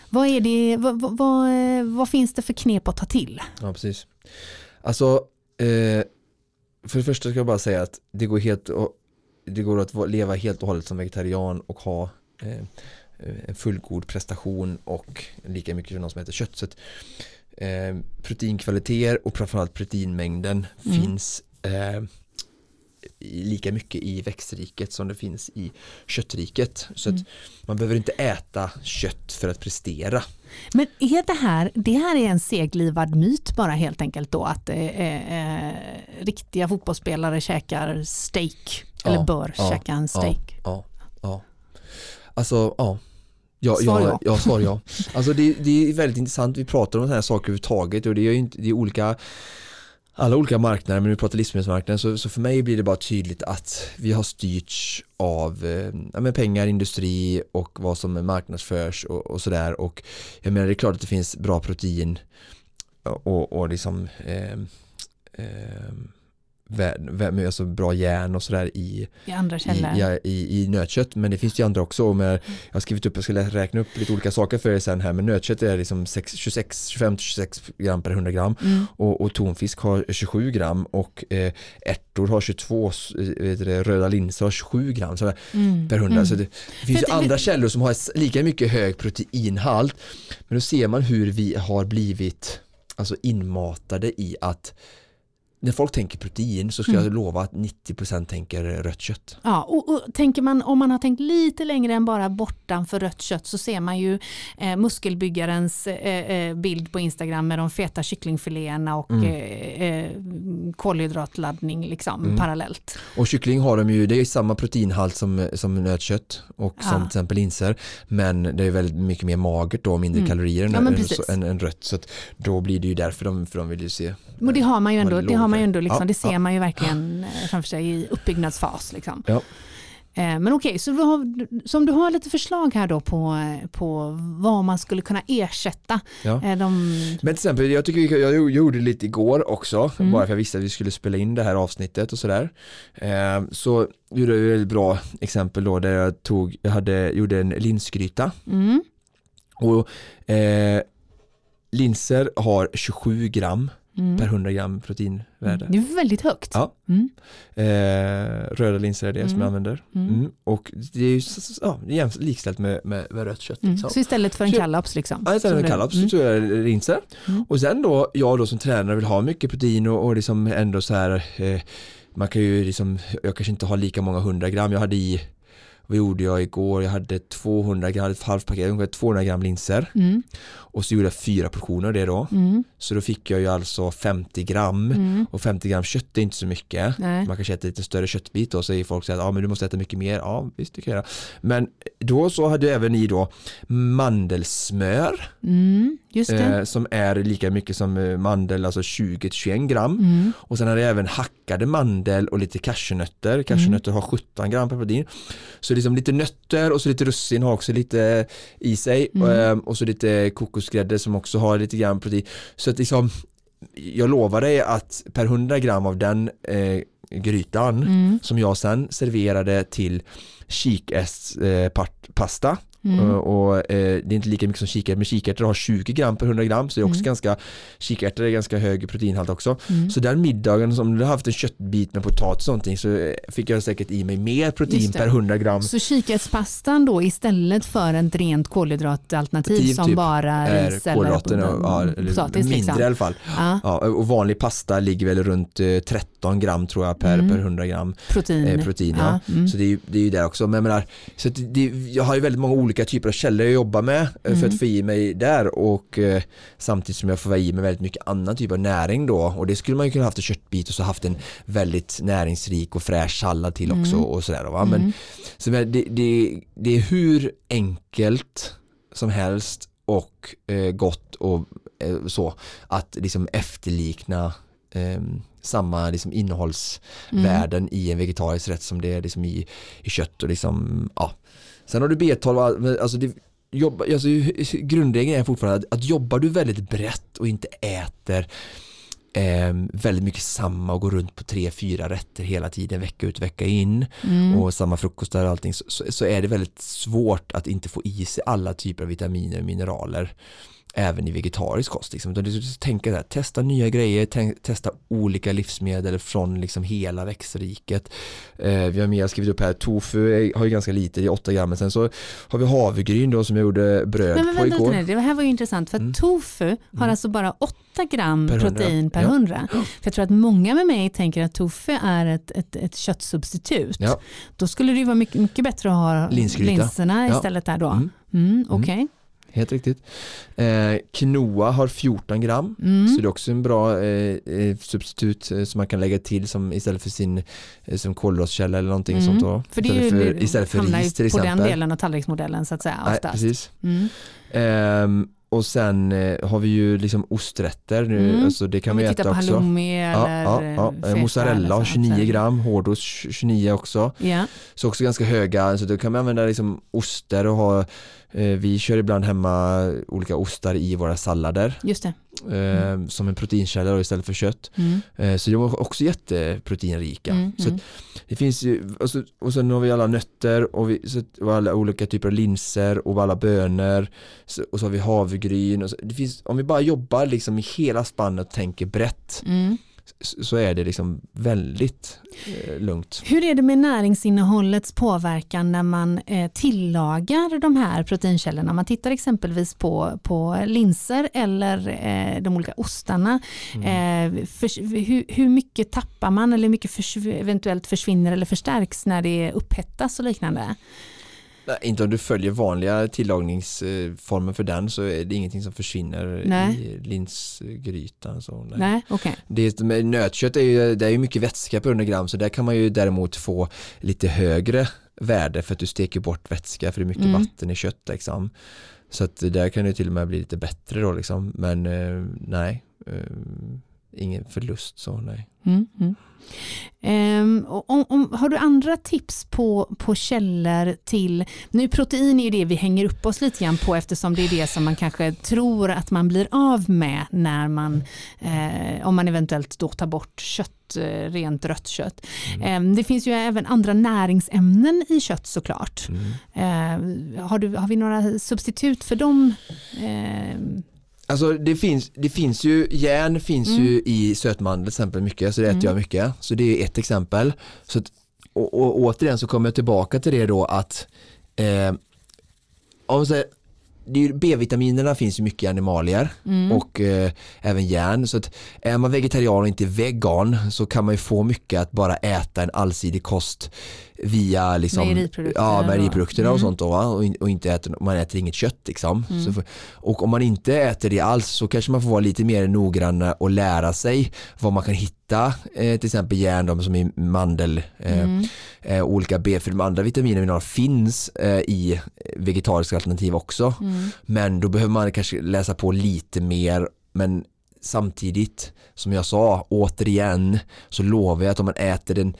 Speaker 1: Vad, är det, vad, vad, vad, vad finns det för knep att ta till?
Speaker 2: Ja, precis. Alltså, eh, för det första ska jag bara säga att det går, helt det går att leva helt och hållet som vegetarian och ha eh, en fullgod prestation och lika mycket som någon som äter kött. Så att, eh, proteinkvaliteter och framförallt proteinmängden
Speaker 1: Mm.
Speaker 2: finns eh, lika mycket i växtriket som det finns i köttriket. Så
Speaker 1: Mm.
Speaker 2: att man behöver inte äta kött för att prestera.
Speaker 1: Men är det här, det här är en seglivad myt bara helt enkelt då att eh, eh, riktiga fotbollsspelare käkar steak eller
Speaker 2: Ja,
Speaker 1: bör
Speaker 2: ja,
Speaker 1: käka en steak?
Speaker 2: Ja, ja. Alltså, ja. Ja,
Speaker 1: Svar
Speaker 2: ja,
Speaker 1: ja.
Speaker 2: svar ja. Alltså det, det är väldigt intressant, vi pratar om sådana här saker överhuvudtaget och det är ju inte, det är olika alla olika marknader, men nu pratar livsmedelsmarknaden, så, så för mig blir det bara tydligt att vi har styrts av eh, ja, pengar, industri och vad som marknadsförs och, och sådär och jag menar det är klart att det finns bra protein och, och liksom eh, eh, alltså bra järn och sådär i,
Speaker 1: I andra
Speaker 2: i,
Speaker 1: källor?
Speaker 2: i, i nötkött men det finns ju andra också med, jag har skrivit upp, jag ska räkna upp lite olika saker för er sen här men nötkött är liksom 6, 26, 25-26 gram per 100 gram
Speaker 1: Mm.
Speaker 2: och, och tonfisk har 27 gram och eh, ärtor har 22, s- eh, det, röda linser har 27 gram så
Speaker 1: Mm.
Speaker 2: per 100
Speaker 1: Mm.
Speaker 2: så det, det finns ju
Speaker 1: det-
Speaker 2: andra källor som har lika mycket hög proteinhalt men då ser man hur vi har blivit alltså inmatade i att när folk tänker protein så ska
Speaker 1: Mm.
Speaker 2: jag lova att 90% tänker rött kött.
Speaker 1: Ja, och, och tänker man, om man har tänkt lite längre än bara bortanför rött kött så ser man ju eh, muskelbyggarens eh, eh, bild på Instagram med de feta kycklingfiléerna och
Speaker 2: Mm.
Speaker 1: eh, eh, kolhydratladdning liksom
Speaker 2: Mm.
Speaker 1: parallellt.
Speaker 2: Och kyckling har de ju, det är samma proteinhalt som, som nötkött och som
Speaker 1: Ja.
Speaker 2: till exempel linser men det är väldigt mycket mer magert då, mindre
Speaker 1: Mm.
Speaker 2: kalorier än,
Speaker 1: Ja, men
Speaker 2: än, än, än rött så då blir det ju därför de, för de vill ju se
Speaker 1: Och det har man ju ändå, det har man ju ändå liksom,
Speaker 2: Ja,
Speaker 1: det ser
Speaker 2: ja.
Speaker 1: man ju verkligen eh, framför sig i uppbyggnadsfas. Liksom.
Speaker 2: Ja.
Speaker 1: Eh, Men okej, så, du har, så om du har lite förslag här då på, på vad man skulle kunna ersätta
Speaker 2: Ja.
Speaker 1: eh, de...
Speaker 2: Men till exempel, jag tycker jag gjorde lite igår också,
Speaker 1: Mm.
Speaker 2: bara för jag visste att vi skulle spela in det här avsnittet och sådär. Så gjorde jag ett bra exempel då där jag tog, jag hade, gjorde en linsgryta
Speaker 1: Mm,
Speaker 2: och eh, linser har 27 gram
Speaker 1: mm.
Speaker 2: per 100 gram proteinvärde.
Speaker 1: Det är väldigt högt.
Speaker 2: Ja.
Speaker 1: Mm,
Speaker 2: Eh, röda linser är det som
Speaker 1: Mm.
Speaker 2: jag använder.
Speaker 1: Mm.
Speaker 2: Mm. Och det är ju ja, det är likställt med, med, med rött kött.
Speaker 1: mm.
Speaker 2: Liksom.
Speaker 1: Så istället för en kallaps liksom?
Speaker 2: Ja, istället
Speaker 1: Som
Speaker 2: för
Speaker 1: du-
Speaker 2: kallaps
Speaker 1: mm.
Speaker 2: så tror jag linser. Och sen då, jag då som tränare vill ha mycket protein och, och liksom ändå så här eh, man kan ju liksom, jag kanske inte har lika många hundra gram, jag hade i vad gjorde jag igår? Jag hade 200 gram, ett halvt paket, ungefär 200 gram linser
Speaker 1: Mm,
Speaker 2: och så gjorde jag fyra portioner av det då.
Speaker 1: mm,
Speaker 2: Så då fick jag ju alltså 50 gram
Speaker 1: mm.
Speaker 2: och 50 gram kött är inte så mycket.
Speaker 1: Nej.
Speaker 2: Man kanske äter lite större köttbit och säger folk så att ja, men du måste äta mycket mer. Ja, visst det kan jag göra. Men då så hade jag även i då mandelsmör
Speaker 1: Mm,
Speaker 2: eh, som är lika mycket som eh, mandel, alltså 20-21 gram.
Speaker 1: Mm,
Speaker 2: Och sen hade jag även hackade mandel och lite cashewnötter. Cashewnötter har 17 gram per protein. Så liksom lite nötter och så lite russin har också lite i sig.
Speaker 1: Mm.
Speaker 2: Eh, Och så lite kokosgrädde som också har lite grann protein. Så att liksom jag lovar dig att per 100 gram av den eh, grytan mm. som jag sen serverade till kikärtspasta Mm. Uh, och uh, det är inte lika mycket som kikärtor men kikärtor har 20 gram per 100 gram så det är också mm. ganska kikärtor är ganska hög proteinhalt också. Mm. Så den middagen som du har haft en köttbit med potatis och någonting så fick jag säkert i mig mer protein per 100 gram.
Speaker 1: Så kikärtspastan då istället för ett rent kolhydratalternativ typ, som typ bara ris eller
Speaker 2: potatis? Mindre liksom. i alla fall. Ja. ja. och vanlig pasta ligger väl runt 13 eh, gram tror jag per, mm. per 100 gram
Speaker 1: protein.
Speaker 2: Eh, protein ja. Mm. Så det är ju det är där också. Men jag, menar, så det, jag har ju väldigt många olika typer av källor jag jobbar med mm. för att mm. få i mig där och eh, samtidigt som jag får i mig väldigt mycket annan typ av näring då och det skulle man ju kunna haft en köttbit och så haft en väldigt näringsrik och fräsch sallad till också mm. och sådär va? men mm. så det, det, det är hur enkelt som helst och eh, gott och eh, så att liksom efterlikna eh, samma liksom innehållsvärden mm. i en vegetarisk rätt som det är liksom i, i kött och liksom ja Sen har du B12, alltså det, jobba, alltså, grundregeln är fortfarande att, att jobbar du väldigt brett och inte äter eh, väldigt mycket samma och går runt på tre, fyra rätter hela tiden vecka ut vecka in mm. och samma frukostar och allting så, så, så, är det väldigt svårt att inte få i sig alla typer av vitaminer och mineraler även i vegetarisk kost. Liksom. Utan du tänka där, testa nya grejer, testa olika livsmedel från liksom hela växtriket. Eh, vi har mer skrivit upp här, tofu har ju ganska lite, det är 8 gram, men sen så har vi havregryn då som jag gjorde bröd men, men, på igår.
Speaker 1: Nej, det här var ju intressant för mm. tofu har mm. alltså bara 8 gram per protein per 100. Ja. För jag tror att många med mig tänker att tofu är ett, ett, ett köttsubstitut. Ja. Då skulle det ju vara mycket, mycket bättre att ha Linsgryta. linserna ja. istället där då. Mm. mm Okej. Okay.
Speaker 2: Helt riktigt. Eh, quinoa har 14 gram mm. så det är också en bra eh, eh, substitut eh, som man kan lägga till som istället för sin eh, som kolhydratkälla eller någonting mm. sånt då.
Speaker 1: För det istället, för, istället för ris till exempel. på den delen av tallriksmodellen så att säga.
Speaker 2: Nej, precis. Mm. Ehm, och sen eh, har vi ju liksom osträtter nu, mm. alltså det kan Om vi, vi äta också.
Speaker 1: halloumi eller ja, ja,
Speaker 2: ja. Mozzarella har 29 gram, hårdost 29 också.
Speaker 1: Ja.
Speaker 2: Så också ganska höga, så då kan man använda liksom oster och ha vi kör ibland hemma olika ostar i våra sallader.
Speaker 1: Just det.
Speaker 2: Mm. Som en proteinkälla istället för kött. Mm. Eh, så de är också jätteproteinrika. Mm. Så mm. det finns ju, och, så, och sen har vi alla nötter och, vi, så, och alla olika typer av linser och alla bönor. Så, och så har vi havregryn. Så, det finns, om vi bara jobbar liksom i hela spannet och tänker brett mm så är det liksom väldigt eh, lugnt.
Speaker 1: Hur är det med näringsinnehållets påverkan när man eh, tillagar de här proteinkällorna? Man tittar exempelvis på, på linser eller eh, de olika ostarna. Mm. Eh, för, hur, hur, mycket tappar man eller hur mycket förs eventuellt försvinner eller förstärks när det upphettas och liknande?
Speaker 2: Nej, inte om du följer vanliga tillagningsformer för den så är det ingenting som försvinner nej. i linsgrytan. Så nej.
Speaker 1: Nej, okay.
Speaker 2: det, med nötkött är ju, det är ju mycket vätska på 100 gram så där kan man ju däremot få lite högre värde för att du steker bort vätska för det är mycket mm. vatten i kött liksom. Så att där kan det till och med bli lite bättre då liksom. Men eh, nej, eh, ingen förlust så nej.
Speaker 1: Mm, mm. Um, om, om, har du andra tips på, på källor till, nu protein är ju det vi hänger upp oss lite grann på eftersom det är det som man kanske tror att man blir av med när man, eh, om man eventuellt då tar bort kött, eh, rent rött kött. Mm. Um, det finns ju även andra näringsämnen i kött såklart. Uh, har, du, har vi några substitut för dem? Uh,
Speaker 2: Alltså det finns, det finns ju, järn finns mm. ju i sötmandel till exempel mycket, så det äter mm. jag mycket. Så det är ett exempel. Så att, och, och återigen så kommer jag tillbaka till det då att eh, om så, B-vitaminerna finns ju mycket i animalier mm. och eh, även järn. Så att är man vegetarian och inte vegan så kan man ju få mycket att bara äta en allsidig kost via liksom, mejeriprodukter, ja, mejeriprodukter och, mm. sånt då, och, och, inte äter, man äter inget kött liksom. Mm. Så, och om man inte äter det alls så kanske man får vara lite mer noggrann och lära sig vad man kan hitta eh, till exempel järn som i mandel eh, mm. eh, olika B för de andra vitaminer finns eh, i vegetariska alternativ också mm. men då behöver man kanske läsa på lite mer men samtidigt som jag sa återigen så lovar jag att om man äter den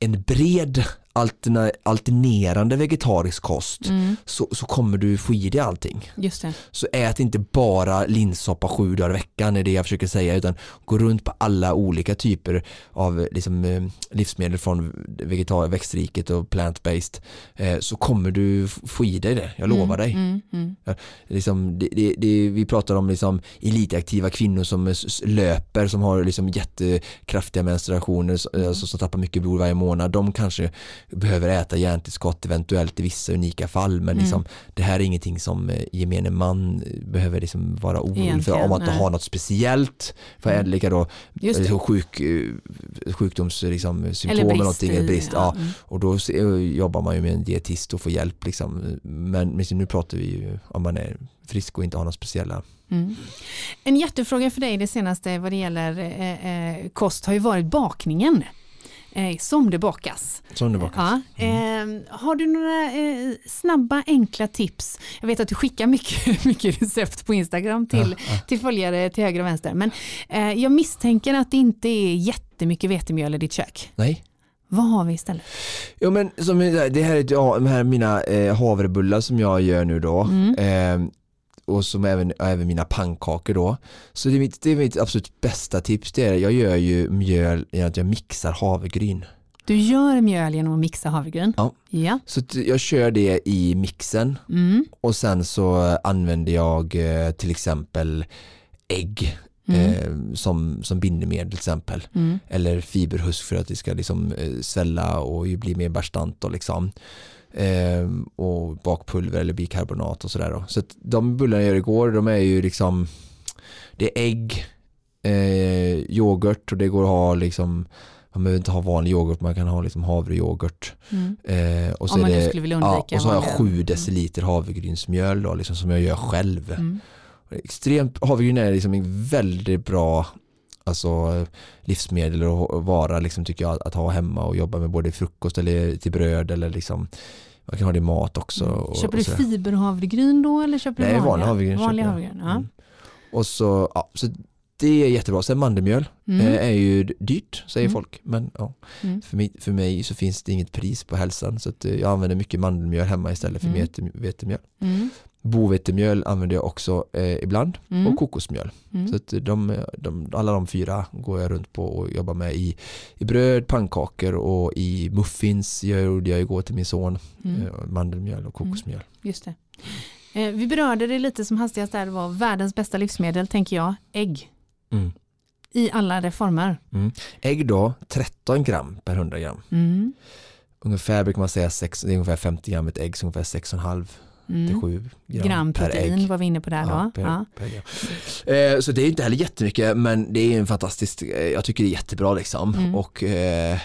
Speaker 2: en bred alterna, alternerande vegetarisk kost mm. så, så kommer du få i dig allting.
Speaker 1: Just det.
Speaker 2: Så ät inte bara linssoppa sju dagar i veckan är det jag försöker säga utan gå runt på alla olika typer av liksom, eh, livsmedel från vegetar växtriket och plant-based eh, så kommer du få i dig det, jag mm, lovar dig. Mm, mm. Ja, liksom, det, det, det, vi pratar om liksom, elitaktiva kvinnor som löper som har liksom, jättekraftiga menstruationer mm. alltså, som tappar mycket blod varje månad. De kanske behöver äta järntillskott eventuellt i vissa unika fall men liksom, mm. det här är ingenting som eh, gemene man behöver liksom vara orolig för om man inte har något speciellt för mm. lika då liksom sjuk, eh, sjukdomssymptom liksom, eller, eller någonting, eller brist. Ja. ja. Mm. Och då jobbar man ju med en dietist och får hjälp liksom. men, men nu pratar vi ju om man är frisk och inte har några speciella Mm.
Speaker 1: En jättefråga för dig det senaste vad det gäller eh, eh kost har ju varit bakningen eh, som det bakas.
Speaker 2: Som det bakas.
Speaker 1: Ja. Mm. Eh, har du några eh, snabba enkla tips? Jag vet att du skickar mycket, mycket recept på Instagram till, ja, ja. till följare till höger och vänster. Men eh, jag misstänker att det inte är jättemycket vetemjöl i ditt kök.
Speaker 2: Nej.
Speaker 1: Vad har vi istället?
Speaker 2: Jo men som, det här är de här mina eh, havrebullar som jag gör nu då. Mm. Och som även, även mina pannkakor då. Så det är, mitt, det är mitt absolut bästa tips. Det är, jag gör ju mjöl genom att jag mixar havregryn.
Speaker 1: Du gör mjöl genom att mixa havregryn?
Speaker 2: Ja. ja. Så jag kör det i mixen mm. och sen så använder jag eh, till exempel ägg mm. eh, som, som bindemedel till exempel. Mm. Eller fiberhusk för att det ska liksom eh, svälla och bli mer bastant. Och liksom och bakpulver eller bikarbonat och sådär. Så de bullarna jag gör igår, de är ju liksom det är ägg, eh, yoghurt och det går att ha liksom man behöver inte ha vanlig yoghurt, man kan ha liksom havreyoghurt. Mm. Eh, och så, Om man det, skulle vilja undvika ja, och så har jag sju mm. deciliter havregrynsmjöl då, liksom, som jag gör själv. Mm. Extremt, havregryn är liksom en väldigt bra alltså, livsmedel och vara liksom, tycker jag att ha hemma och jobba med både frukost eller till bröd eller liksom man kan ha det i mat också. Mm.
Speaker 1: Och, köper du fiberhavregryn då eller köper
Speaker 2: Nej,
Speaker 1: du
Speaker 2: vanlig havregryn.
Speaker 1: Vanlig havregryn ja. Mm.
Speaker 2: Och så, ja, så det är jättebra. Sen mandelmjöl mm. Eh, är ju dyrt säger mm. folk. Men ja, mm. för, mig, för mig så finns det inget pris på hälsan. Så eh, jag använder mycket mandelmjöl hemma istället för mm. vetemjöl. Bovetemjöl använder jag också eh, ibland mm. och kokosmjöl. Mm. Så att de, de, alla de fyra går jag runt på och jobbar med i, i bröd, pannkakor och i muffins jag gjorde jag igår till min son. Mm. Eh, mandelmjöl och kokosmjöl. Mm.
Speaker 1: Just det. Eh, vi berörde det lite som hastigast där, det var världens bästa livsmedel tänker jag, ägg. Mm. I alla reformer.
Speaker 2: Mm. Ägg då, 13 gram per 100 gram. Ungefär brukar man säga 6, det är ungefär 50 gram ett ägg, så ungefär 6,5 mm. 7 gram, gram protein ägg.
Speaker 1: var vi inne på där ja, då. Per, ja.
Speaker 2: Per eh, så det är inte heller jättemycket men det är en fantastisk, eh, jag tycker det är jättebra liksom mm. och eh,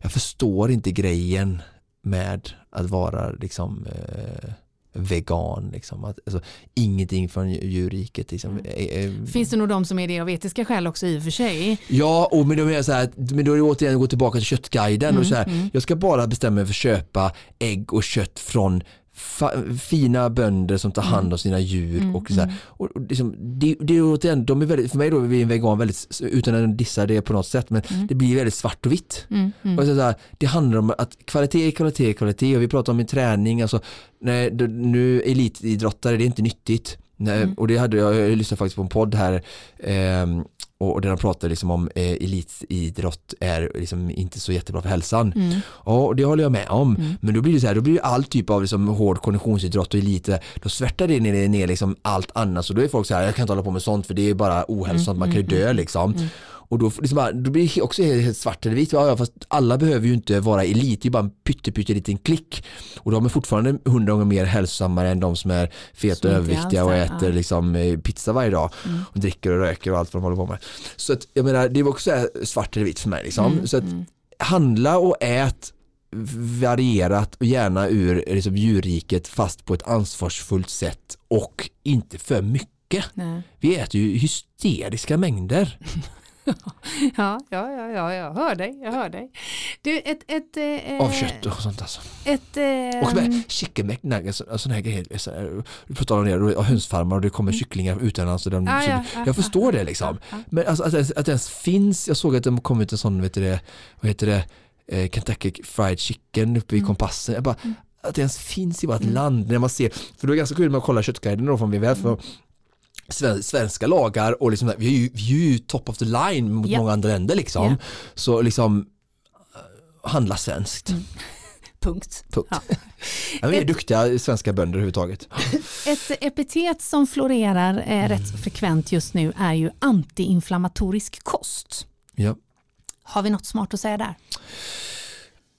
Speaker 2: jag förstår inte grejen med att vara liksom eh, vegan. Liksom. Att, alltså, ingenting från djurriket. Liksom.
Speaker 1: Mm. Finns det nog de som är det av etiska skäl också i och för sig?
Speaker 2: Ja, och men, då är så här, men då är det återigen att gå tillbaka till köttguiden. Mm, och så här, mm. Jag ska bara bestämma mig för att köpa ägg och kött från fina bönder som tar hand om mm. sina djur mm, och så här. Mm. Och, liksom, det, det återigen, de är väldigt, för mig då är en vegan väldigt, utan att dissa det på något sätt, men mm. det blir väldigt svart och vitt. Mm, mm. Och så här, det handlar om att kvalitet, kvalitet, kvalitet och vi pratar om i träning, alltså nej, nu elitidrottare, det är inte nyttigt. Nej, och det hade jag, jag lyssnade faktiskt på en podd här eh, och, där de pratar liksom om eh, elitidrott är liksom inte så jättebra för hälsan. Mm. Ja, och det håller jag med om. Mm. Men då blir det så här, då blir det all typ av liksom hård konditionsidrott och elit, då svärtar det ner, ner liksom allt annat. Så då är folk så här, jag kan inte hålla på med sånt för det är bara ohälsosamt, mm. man kan ju mm, dö mm, liksom. Och då, liksom bara, då blir det också helt svart eller vitt. Ja, fast alla behöver ju inte vara elit, det är bara en pytte, liten klick. Och de är fortfarande hundra gånger mer hälsosammare än de som är feta och överviktiga och äter ja. liksom, eh, pizza varje dag. Mm. Och dricker och röker och allt vad de håller på med. Så att, jag menar, det är också svart eller vitt för mig. Liksom. Mm. Så att mm. handla och ät varierat och gärna ur liksom, djurriket fast på ett ansvarsfullt sätt och inte för mycket. Nej. Vi äter ju hysteriska mängder.
Speaker 1: ja, ja, ja, ja, jag hör dig, jag hör dig. Du, ett... ett
Speaker 2: eh, Av kött och sånt alltså.
Speaker 1: Ett, eh,
Speaker 2: och med chicken McNuggets och sådana här grejer. Du pratar om det, och hönsfarmar och det kommer mm. kycklingar utomlands. Och de, ah, ja, jag ah, förstår ah, det liksom. Men alltså, att, att, att det ens finns, jag såg att det kom ut en sån, vet du det, vad heter det, eh, Kentucky Fried Chicken uppe i mm. kompassen. Jag bara, mm. att det ens finns i vårt mm. land när man ser, för det är ganska kul med att kolla köttguiden då från WWF för svenska lagar och liksom, vi, är ju, vi är ju top of the line mot yeah. många andra länder liksom. Yeah. Så liksom handla svenskt. Mm.
Speaker 1: Punkt.
Speaker 2: Punkt. Ja. ja, vi är duktiga svenska bönder överhuvudtaget.
Speaker 1: Ett epitet som florerar eh, rätt frekvent just nu är ju antiinflammatorisk kost.
Speaker 2: Ja.
Speaker 1: Har vi något smart att säga där?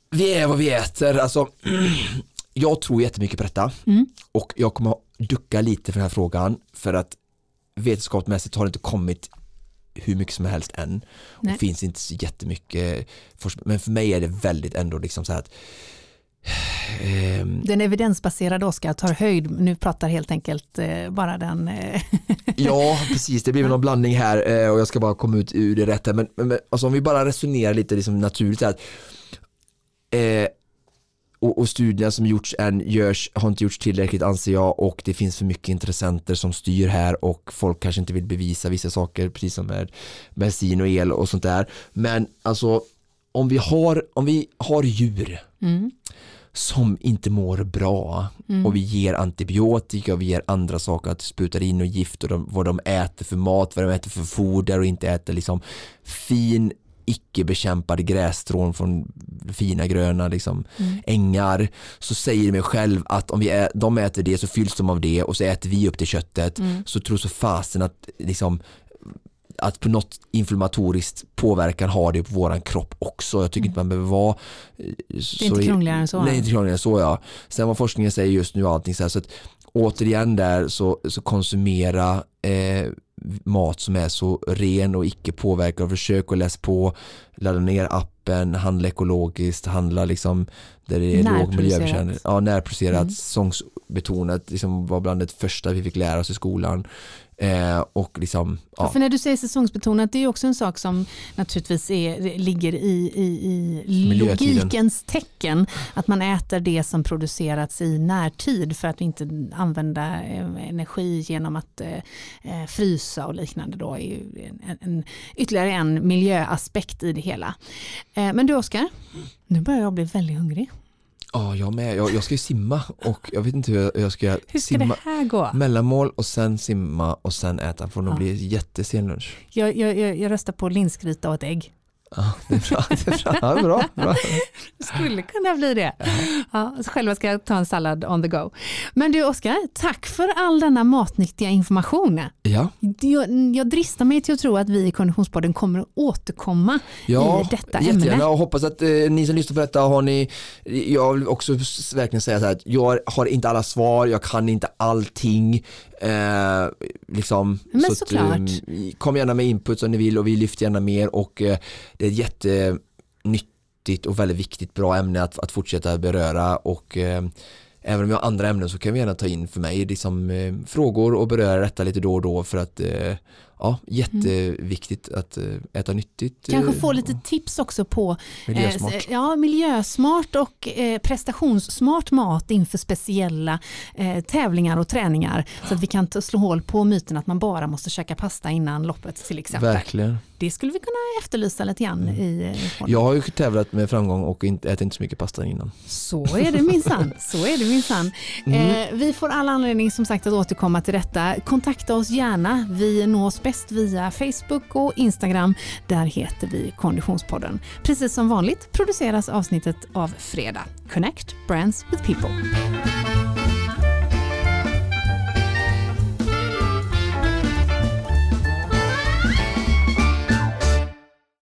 Speaker 2: Vi är vad vi äter. Alltså, jag tror jättemycket på detta mm. och jag kommer ducka lite för den här frågan för att vetenskapsmässigt har det inte kommit hur mycket som helst än. Nej. Och finns inte så jättemycket forskning. Men för mig är det väldigt ändå liksom så här att
Speaker 1: ehm, den evidensbaserade Oskar tar höjd, nu pratar helt enkelt eh, bara den. Eh,
Speaker 2: ja, precis, det blir någon blandning här eh, och jag ska bara komma ut ur det rätta. Men, men alltså, om vi bara resonerar lite liksom naturligt här. Eh, och, och studierna som gjorts än görs, har inte gjorts tillräckligt anser jag och det finns för mycket intressenter som styr här och folk kanske inte vill bevisa vissa saker precis som med bensin och el och sånt där. Men alltså om vi har, om vi har djur mm. som inte mår bra mm. och vi ger antibiotika och vi ger andra saker att spruta in och gift och de, vad de äter för mat, vad de äter för foder och inte äter liksom fin icke bekämpade grässtrån från fina gröna liksom, mm. ängar så säger det mig själv att om vi ä, de äter det så fylls de av det och så äter vi upp det köttet mm. så tror så fasen att liksom, att på något inflammatoriskt påverkan har det på våran kropp också. Jag tycker mm. inte man behöver vara
Speaker 1: så, Det är inte krångligare än så.
Speaker 2: Nej, inte krångligare än så ja. Sen vad forskningen säger just nu och allting så här, så att återigen där så, så konsumera eh, mat som är så ren och icke påverkad. Försök att läsa på, ladda ner appen, handla ekologiskt, handla liksom där det är låg miljöbekännelse. Ja, närproducerat, mm. säsongsbetonat, liksom var bland det första vi fick lära oss i skolan. Eh, och liksom,
Speaker 1: ja. För när du säger säsongsbetonat, det är också en sak som naturligtvis är, ligger i, i, i logikens tecken. Att man äter det som producerats i närtid för att inte använda eh, energi genom att eh, eh, frysa och liknande. Då är ju en, en, ytterligare en miljöaspekt i det hela. Eh, men du Oskar, nu börjar jag bli väldigt hungrig.
Speaker 2: Ja, jag med. Jag, jag ska ju simma och jag vet inte hur jag, jag ska,
Speaker 1: hur ska
Speaker 2: simma.
Speaker 1: det här gå?
Speaker 2: Mellanmål och sen simma och sen äta för det ja. blir jättesen lunch.
Speaker 1: Jag, jag, jag röstar på linsgryta och ett ägg.
Speaker 2: Ja, det är bra. Det är bra. Ja, bra, bra.
Speaker 1: skulle kunna bli det. Ja, så själva ska jag ta en sallad on the go. Men du Oskar, tack för all denna matnyttiga information.
Speaker 2: Ja.
Speaker 1: Jag, jag dristar mig till att tro att vi i Konditionspodden kommer att återkomma ja, i detta jättegärna. ämne.
Speaker 2: Jag hoppas att eh, ni som lyssnar på detta har ni, jag vill också verkligen säga så här att jag har inte alla svar, jag kan inte allting. Eh, liksom,
Speaker 1: Men så såklart. Att,
Speaker 2: eh, kom gärna med input om ni vill och vi lyfter gärna mer och eh, det är ett jättenyttigt och väldigt viktigt bra ämne att, att fortsätta beröra och eh, även om vi har andra ämnen så kan vi gärna ta in för mig liksom, eh, frågor och beröra detta lite då och då för att eh, ja, jätteviktigt mm. att eh, äta nyttigt.
Speaker 1: Kanske få lite tips också på miljösmart, eh, ja, miljösmart och eh, prestationssmart mat inför speciella eh, tävlingar och träningar. Så att vi kan slå hål på myten att man bara måste käka pasta innan loppet till exempel.
Speaker 2: Verkligen.
Speaker 1: Det skulle vi kunna efterlysa lite grann mm. i
Speaker 2: podden. Jag har ju tävlat med framgång och inte, ätit inte så mycket pasta innan.
Speaker 1: Så är det minsann. så är det minsann. Mm. Eh, vi får all anledning som sagt att återkomma till detta. Kontakta oss gärna. Vi nås bäst via Facebook och Instagram. Där heter vi Konditionspodden. Precis som vanligt produceras avsnittet av Fredag. Connect Brands with People.